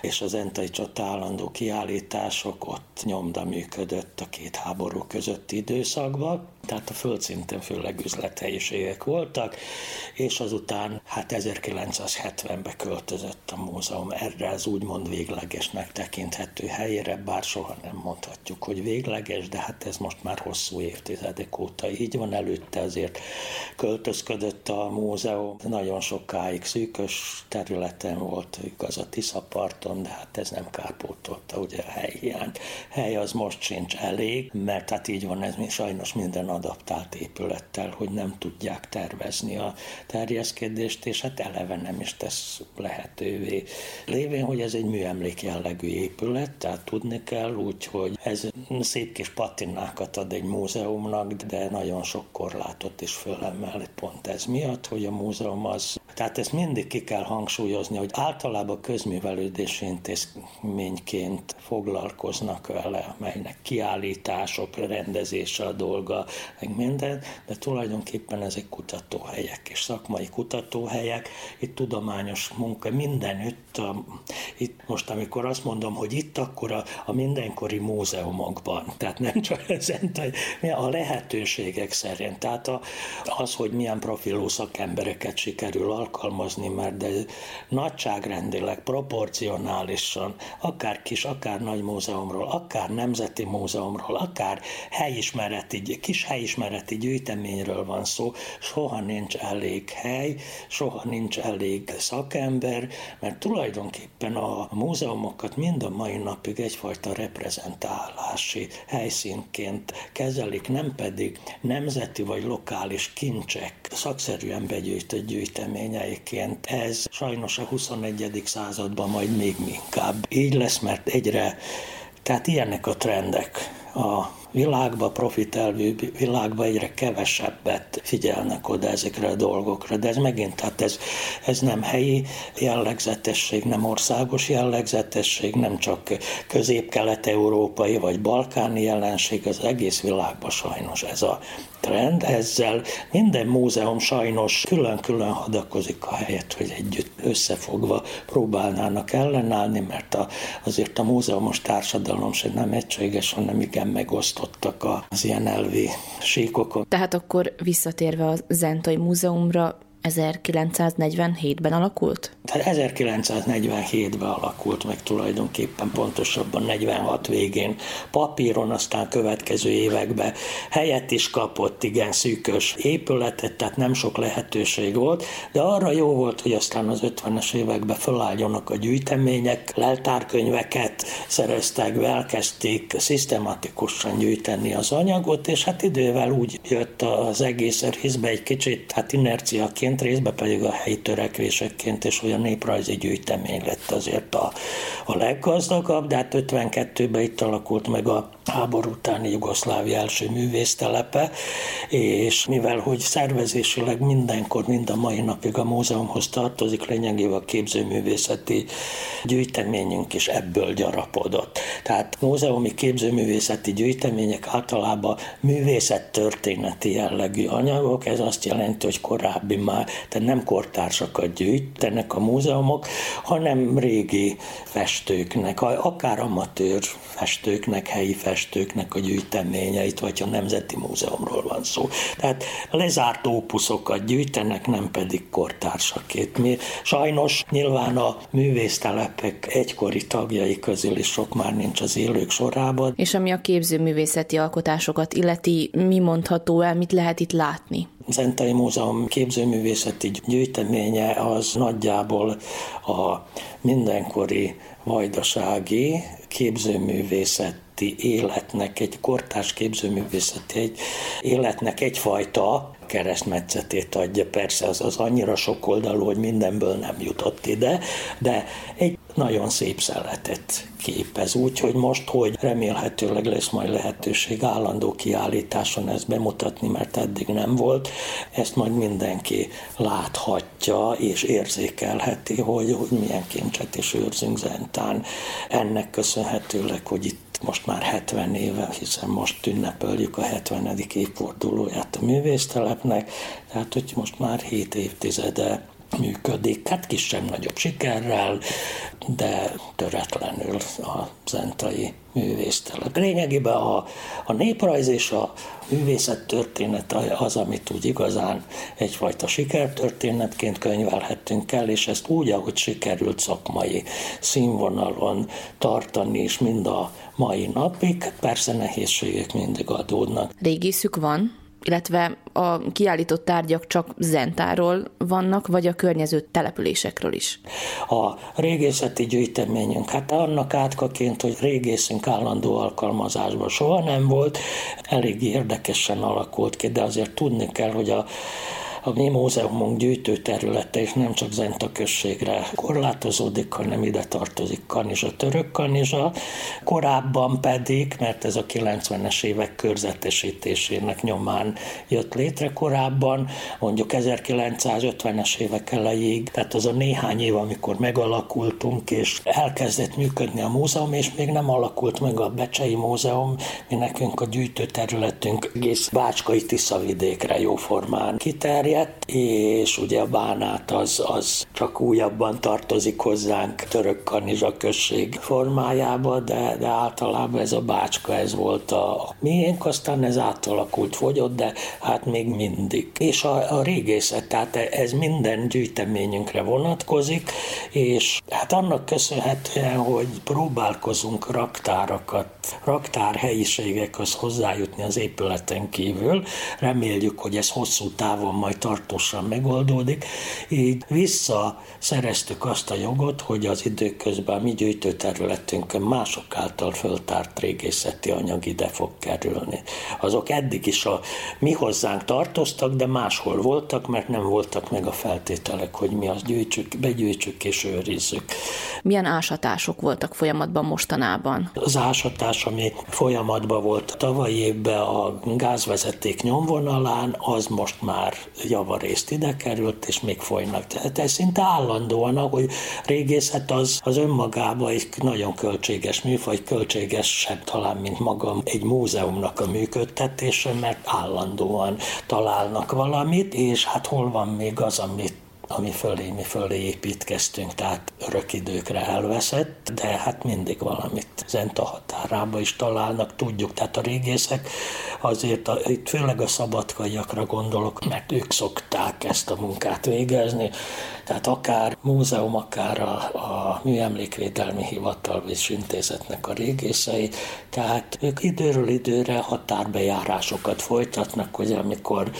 és az entai csata állandó kiállítások, ott nyomda működött a két háború közötti időszakban. Tehát a földszinten főleg üzlethelyiségek voltak, és azután hát 1970-ben költözött a múzeum. Erre az úgymond véglegesnek tekinthető helyére, bár soha nem mondhatjuk, hogy végleges, de hát ez most már hosszú évtizedek óta így van, előtte azért költözködött a múzeum, nagyon sokáig szűkös területen volt, igaz a Tiszaparton, de hát ez nem kárpótolta ugye a helyhiányt. Hely az most sincs elég, mert hát így van ez sajnos minden adaptált épülettel, hogy nem tudják tervezni a terjeszkedést, és hát eleve nem is tesz lehetővé. Lévén, hogy ez egy műemlék jellegű épület, tehát tudni kell úgy, hogy ez szép kis patinákat ad egy múzeumnak, de nagyon sok korlátot is fölemel pont ez miatt, hogy a múzeum az, tehát ezt mindig ki kell hangsúlyozni, hogy általában közművelődési intézményként foglalkoznak vele, melynek kiállítások rendezése a dolga, meg minden, de tulajdonképpen ezek kutatóhelyek és szakmai kutatóhelyek, itt tudományos munka mindenütt, a, itt most amikor azt mondom, hogy itt akkor a, a mindenkori múzeumokban, tehát nem csak ezen, a lehetőségek szerint, tehát a, az, hogy milyen profilú szakembereket sikerül alkalmazni, mert de nagyságrendileg, proporcionálisan, akár kis, akár nagy múzeumról, akár nemzeti múzeumról, akár helyismereti, kis helyismereti gyűjteményről van szó, soha nincs elég hely, soha nincs elég szakember, mert tulajdonképpen a múzeumokat mind a mai napig egyfajta reprezentálási helyszínként kezelik, nem pedig nemzeti vagy lokális kincsek szakszerűen begyűjtött gyűjteményeiként. Ez sajnos a 21. században majd még inkább így lesz, mert egyre, tehát ilyenek a trendek a világba, profitelvű világba egyre kevesebbet figyelnek oda ezekre a dolgokra, de ez megint, tehát ez, ez nem helyi jellegzetesség, nem országos jellegzetesség, nem csak közép-kelet-európai vagy balkáni jelenség, az egész világban sajnos ez a trend. Ezzel minden múzeum sajnos külön-külön hadakozik a helyet, hogy együtt összefogva próbálnának ellenállni, mert a, azért a múzeumos társadalom se nem egységes, hanem igen megosztottak az ilyen elvi síkokon. Tehát akkor visszatérve a Zentai Múzeumra, 1947-ben alakult? Tehát 1947-ben alakult meg tulajdonképpen pontosabban 46 végén. Papíron aztán következő években helyet is kapott, igen szűkös épületet, tehát nem sok lehetőség volt, de arra jó volt, hogy aztán az 50-es években felálljanak a gyűjtemények, leltárkönyveket szereztek be, elkezdték szisztematikusan gyűjteni az anyagot, és hát idővel úgy jött az egész részbe egy kicsit, hát inerciaként gyűjteményként, részben pedig a helyi törekvésekként, és olyan néprajzi gyűjtemény lett azért a, a leggazdagabb, de hát 52-ben itt alakult meg a háború utáni Jugoszlávia első művésztelepe, és mivel hogy szervezésileg mindenkor, mind a mai napig a múzeumhoz tartozik, lényegében a képzőművészeti gyűjteményünk is ebből gyarapodott. Tehát múzeumi képzőművészeti gyűjtemények általában művészettörténeti jellegű anyagok, ez azt jelenti, hogy korábbi már, tehát nem kortársakat gyűjtenek a múzeumok, hanem régi festőknek, akár amatőr festőknek, helyi festőknek a gyűjteményeit, vagy a Nemzeti Múzeumról van szó. Tehát lezárt ópuszokat gyűjtenek, nem pedig kortársakét. Mi sajnos nyilván a művésztelepek egykori tagjai közül is sok már nincs az élők sorában. És ami a képzőművészeti alkotásokat illeti, mi mondható el, mit lehet itt látni? Zentai Múzeum képzőművészeti gyűjteménye az nagyjából a mindenkori vajdasági képzőművészeti életnek, egy kortás képzőművészeti egy életnek egyfajta keresztmetszetét adja. Persze az, az annyira sok oldalú, hogy mindenből nem jutott ide, de egy nagyon szép szeletet képez. Úgyhogy most, hogy remélhetőleg lesz majd lehetőség állandó kiállításon ezt bemutatni, mert eddig nem volt, ezt majd mindenki láthatja és érzékelheti, hogy, hogy milyen kincset is őrzünk Zentán. Ennek köszönhetőleg, hogy itt most már 70 éve, hiszen most ünnepöljük a 70. évfordulóját a művésztelepnek, tehát hogy most már 7 évtizede működik, hát kisebb-nagyobb sikerrel, de töretlenül a zentai művésztelek. Lényegében a, a néprajz és a művészet történet az, amit úgy igazán egyfajta sikertörténetként könyvelhettünk el, és ezt úgy, ahogy sikerült szakmai színvonalon tartani, és mind a mai napig, persze nehézségek mindig adódnak. Régészük van? Illetve a kiállított tárgyak csak Zentáról vannak, vagy a környező településekről is? A régészeti gyűjteményünk, hát annak átkaként, hogy régészünk állandó alkalmazásban soha nem volt, elég érdekesen alakult ki, de azért tudni kell, hogy a a mi múzeumunk gyűjtőterülete is nem csak Zenta községre korlátozódik, hanem ide tartozik Kanizsa, török Kanizsa. Korábban pedig, mert ez a 90-es évek körzetesítésének nyomán jött létre korábban, mondjuk 1950-es évek elejéig, tehát az a néhány év, amikor megalakultunk, és elkezdett működni a múzeum, és még nem alakult meg a Becsei Múzeum, mi nekünk a gyűjtőterületünk egész Bácskai Tiszavidékre jóformán kiterjed, terjedt, és ugye a bánát az, az csak újabban tartozik hozzánk török kanizsa község formájába, de, de általában ez a bácska, ez volt a miénk, aztán ez átalakult, fogyott, de hát még mindig. És a, a régészet, tehát ez minden gyűjteményünkre vonatkozik, és hát annak köszönhetően, hogy próbálkozunk raktárakat, raktár helyiségekhez hozzájutni az épületen kívül, reméljük, hogy ez hosszú távon majd tartósan megoldódik, így visszaszereztük azt a jogot, hogy az időközben mi gyűjtőterületünkön mások által föltárt régészeti anyag ide fog kerülni. Azok eddig is a mi hozzánk tartoztak, de máshol voltak, mert nem voltak meg a feltételek, hogy mi azt gyűjtsük, begyűjtsük és őrizzük. Milyen ásatások voltak folyamatban mostanában? Az ásatás, ami folyamatban volt tavalyi évben a gázvezeték nyomvonalán, az most már javarészt ide került, és még folynak. Tehát ez szinte állandóan, ahogy régészet az, az önmagában egy nagyon költséges műfaj, költségesebb talán, mint maga egy múzeumnak a működtetése, mert állandóan találnak valamit, és hát hol van még az, amit ami fölé, mi fölé építkeztünk, tehát örök időkre elveszett, de hát mindig valamit Zenta határába is találnak, tudjuk, tehát a régészek azért, a, itt főleg a szabadkaiakra gondolok, mert ők szokták ezt a munkát végezni, tehát akár múzeum, akár a, a Műemlékvédelmi Hivatal és Intézetnek a régészei, tehát ők időről időre határbejárásokat folytatnak, hogy amikor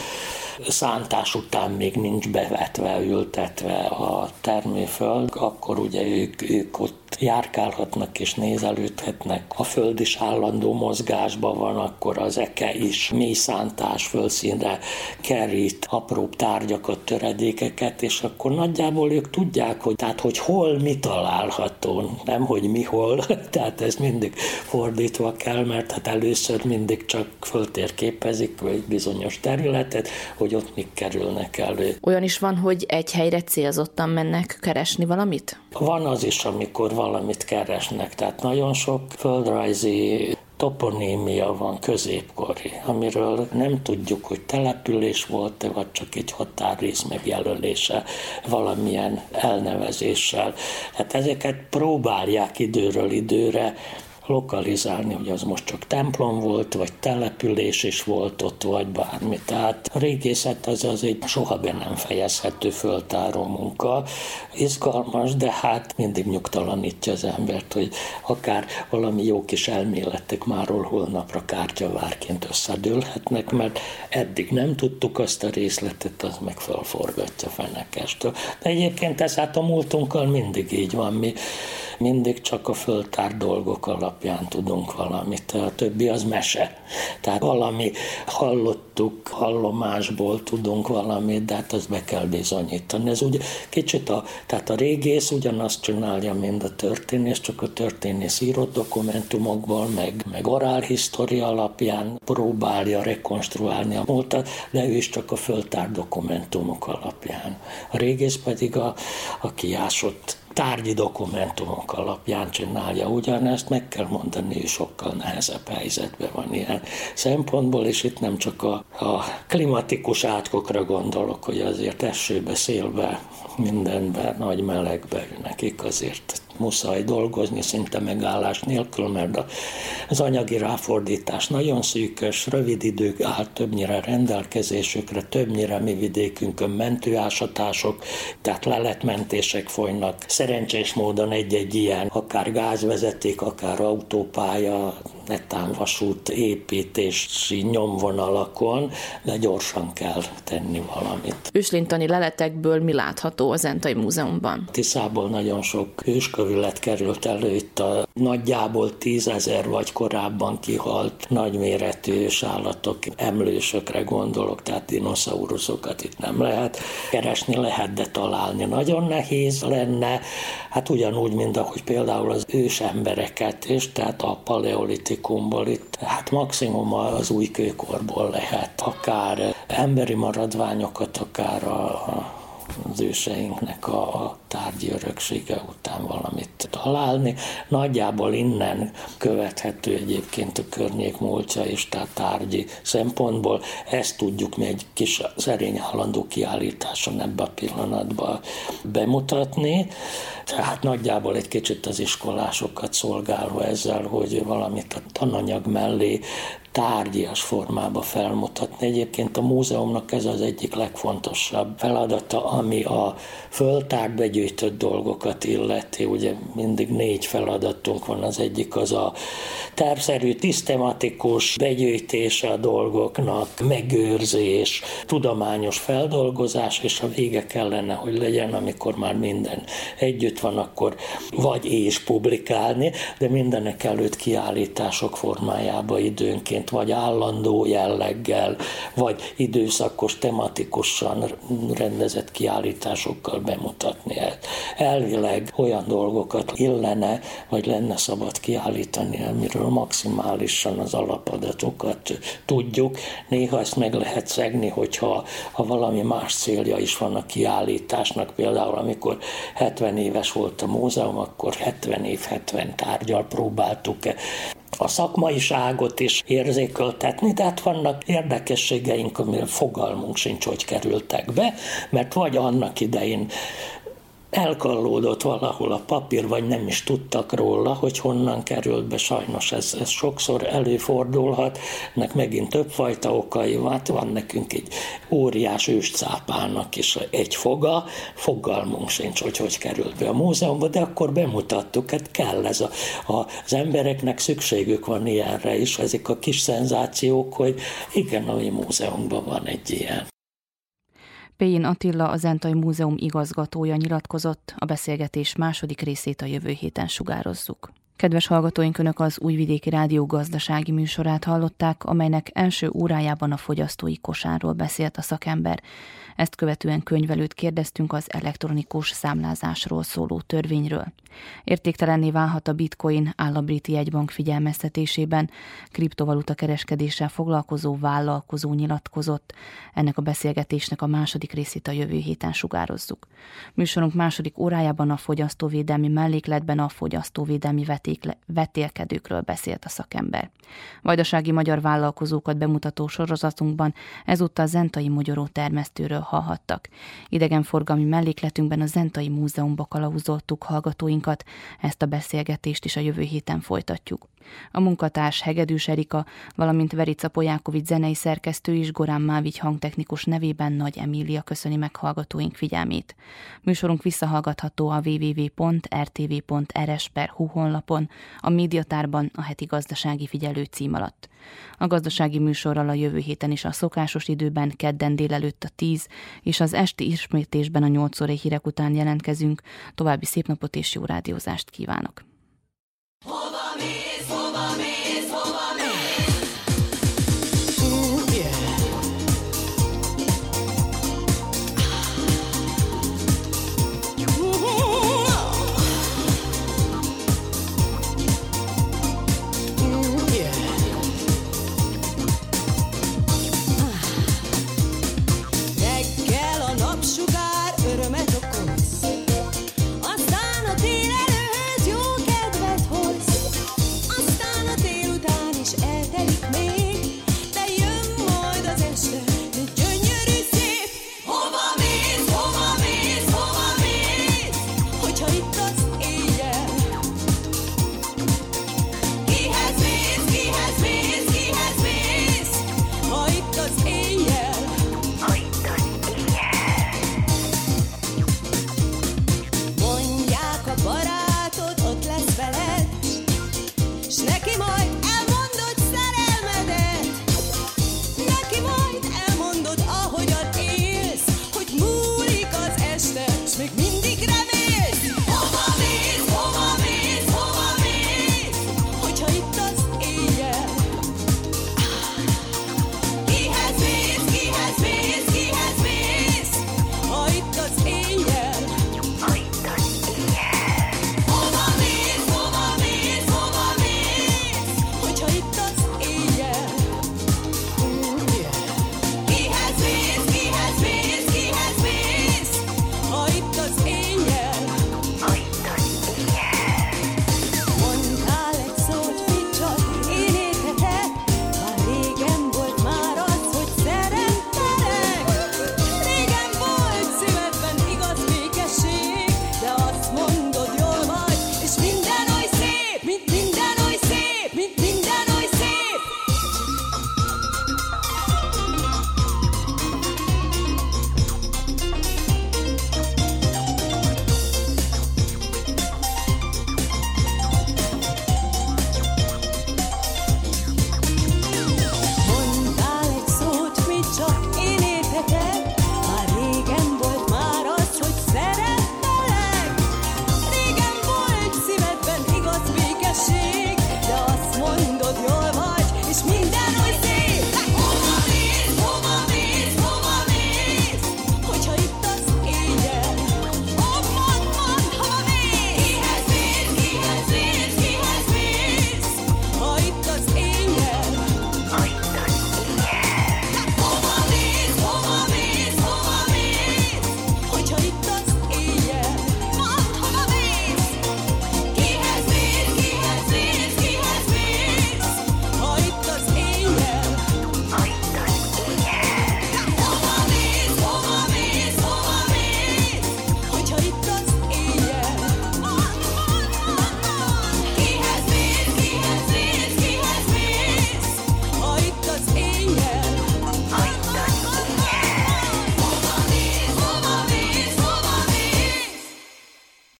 szántás után még nincs bevetve, ültetve a termőföld, akkor ugye ők, ők ott járkálhatnak és nézelődhetnek. A föld is állandó mozgásban van, akkor az eke is mély szántás fölszínre kerít apróbb tárgyakat, töredékeket, és akkor nagyjából ők tudják, hogy, tehát, hogy hol mi található, nem hogy mi hol, tehát ez mindig fordítva kell, mert hát először mindig csak föltérképezik egy bizonyos területet, hogy ott mik kerülnek elő. Olyan is van, hogy egy helyre célzottan mennek keresni valamit? Van az is, amikor valamit keresnek, tehát nagyon sok földrajzi toponímia van középkori, amiről nem tudjuk, hogy település volt-e, vagy csak egy határrész megjelölése valamilyen elnevezéssel. Hát ezeket próbálják időről időre lokalizálni, hogy az most csak templom volt, vagy település is volt ott, vagy bármi. Tehát a régészet az az egy soha be nem fejezhető föltáró munka. Izgalmas, de hát mindig nyugtalanítja az embert, hogy akár valami jó kis elméletek máról holnapra kártyavárként összedőlhetnek, mert eddig nem tudtuk azt a részletet, az meg felforgatja fenekestől. De egyébként ez hát a múltunkkal mindig így van, mi mindig csak a föltár dolgok alapján tudunk valamit, a többi az mese. Tehát valami hallottuk, hallomásból tudunk valamit, de hát ezt be kell bizonyítani. Ez ugye kicsit a, tehát a régész ugyanazt csinálja, mint a történész, csak a történész írott dokumentumokból, meg, meg orálhisztória alapján próbálja rekonstruálni a múltat, de ő is csak a föltár dokumentumok alapján. A régész pedig a, a kiásott tárgyi dokumentumok alapján csinálja ugyanezt, meg kell mondani, hogy sokkal nehezebb helyzetben van ilyen szempontból, és itt nem csak a, a klimatikus átkokra gondolok, hogy azért esőbe, szélbe, mindenben, nagy melegben nekik azért muszáj dolgozni szinte megállás nélkül, mert az anyagi ráfordítás nagyon szűkös, rövid idő áll többnyire rendelkezésükre, többnyire mi vidékünkön mentőásatások, tehát leletmentések folynak. Szerencsés módon egy-egy ilyen, akár gázvezeték, akár autópálya, netán vasút építési nyomvonalakon, de gyorsan kell tenni valamit. Őslintani leletekből mi látható az Entai Múzeumban? Tiszából nagyon sok őskövület került elő itt a nagyjából tízezer vagy korábban kihalt nagyméretű állatok, emlősökre gondolok, tehát dinoszauruszokat itt nem lehet keresni, lehet, de találni nagyon nehéz lenne. Hát ugyanúgy, mint ahogy például az ős embereket és tehát a paleolitikus antikumból itt, hát maximum az új kőkorból lehet, akár emberi maradványokat, akár a az őseinknek a, a tárgyi öröksége után valamit találni. Nagyjából innen követhető egyébként a környék múltja és tehát tárgyi szempontból. Ezt tudjuk mi egy kis szerény állandó kiállításon ebbe a pillanatban bemutatni. Tehát nagyjából egy kicsit az iskolásokat szolgálva ezzel, hogy valamit a tananyag mellé tárgyias formába felmutatni. Egyébként a múzeumnak ez az egyik legfontosabb feladata, ami a föltárt begyűjtött dolgokat illeti. Ugye mindig négy feladatunk van, az egyik az a tervszerű, tisztematikus begyűjtése a dolgoknak, megőrzés, tudományos feldolgozás, és a vége kellene, hogy legyen, amikor már minden együtt van, akkor vagy és publikálni, de mindenek előtt kiállítások formájába időnként vagy állandó jelleggel, vagy időszakos, tematikusan rendezett kiállításokkal bemutatni. Elvileg olyan dolgokat illene, vagy lenne szabad kiállítani, amiről maximálisan az alapadatokat tudjuk. Néha ezt meg lehet szegni, hogyha ha valami más célja is van a kiállításnak, például amikor 70 éves volt a múzeum, akkor 70 év 70 tárgyal próbáltuk a szakmaiságot is érzékeltetni, tehát vannak érdekességeink, amire fogalmunk sincs, hogy kerültek be, mert vagy annak idején elkallódott valahol a papír, vagy nem is tudtak róla, hogy honnan került be. Sajnos ez, ez sokszor előfordulhat, ennek megint többfajta okai van. Hát van nekünk egy óriás őscápának is egy foga, fogalmunk sincs, hogy hogy került be a múzeumba, de akkor bemutattuk, hát kell ez a, a, az embereknek szükségük van ilyenre is, ezek a kis szenzációk, hogy igen, a mi múzeumban van egy ilyen. Péin Attila, a Zentai Múzeum igazgatója nyilatkozott, a beszélgetés második részét a jövő héten sugározzuk. Kedves hallgatóink, Önök az Újvidéki Rádió gazdasági műsorát hallották, amelynek első órájában a fogyasztói kosárról beszélt a szakember. Ezt követően könyvelőt kérdeztünk az elektronikus számlázásról szóló törvényről. Értéktelenné válhat a bitcoin áll a briti egybank figyelmeztetésében. Kriptovaluta kereskedéssel foglalkozó vállalkozó nyilatkozott. Ennek a beszélgetésnek a második részét a jövő héten sugározzuk. Műsorunk második órájában a fogyasztóvédelmi mellékletben a fogyasztóvédelmi vetékle- vetélkedőkről beszélt a szakember. Vajdasági magyar vállalkozókat bemutató sorozatunkban ezúttal Zentai Mogyoró termesztőről hallhattak. Idegenforgalmi mellékletünkben a Zentai Múzeumba kalauzoltuk hallgatóinkat, ezt a beszélgetést is a jövő héten folytatjuk. A munkatárs Hegedűs Erika, valamint Verica Polyákovics zenei szerkesztő és Gorán Mávigy hangtechnikus nevében Nagy Emília köszöni meg hallgatóink figyelmét. Műsorunk visszahallgatható a www.rtv.rs.hu honlapon, a médiatárban a heti gazdasági figyelő cím alatt. A gazdasági műsorral a jövő héten is a szokásos időben kedden délelőtt a 10 és az esti ismétésben a 8 órai hírek után jelentkezünk. További szép napot és jó rádiózást kívánok!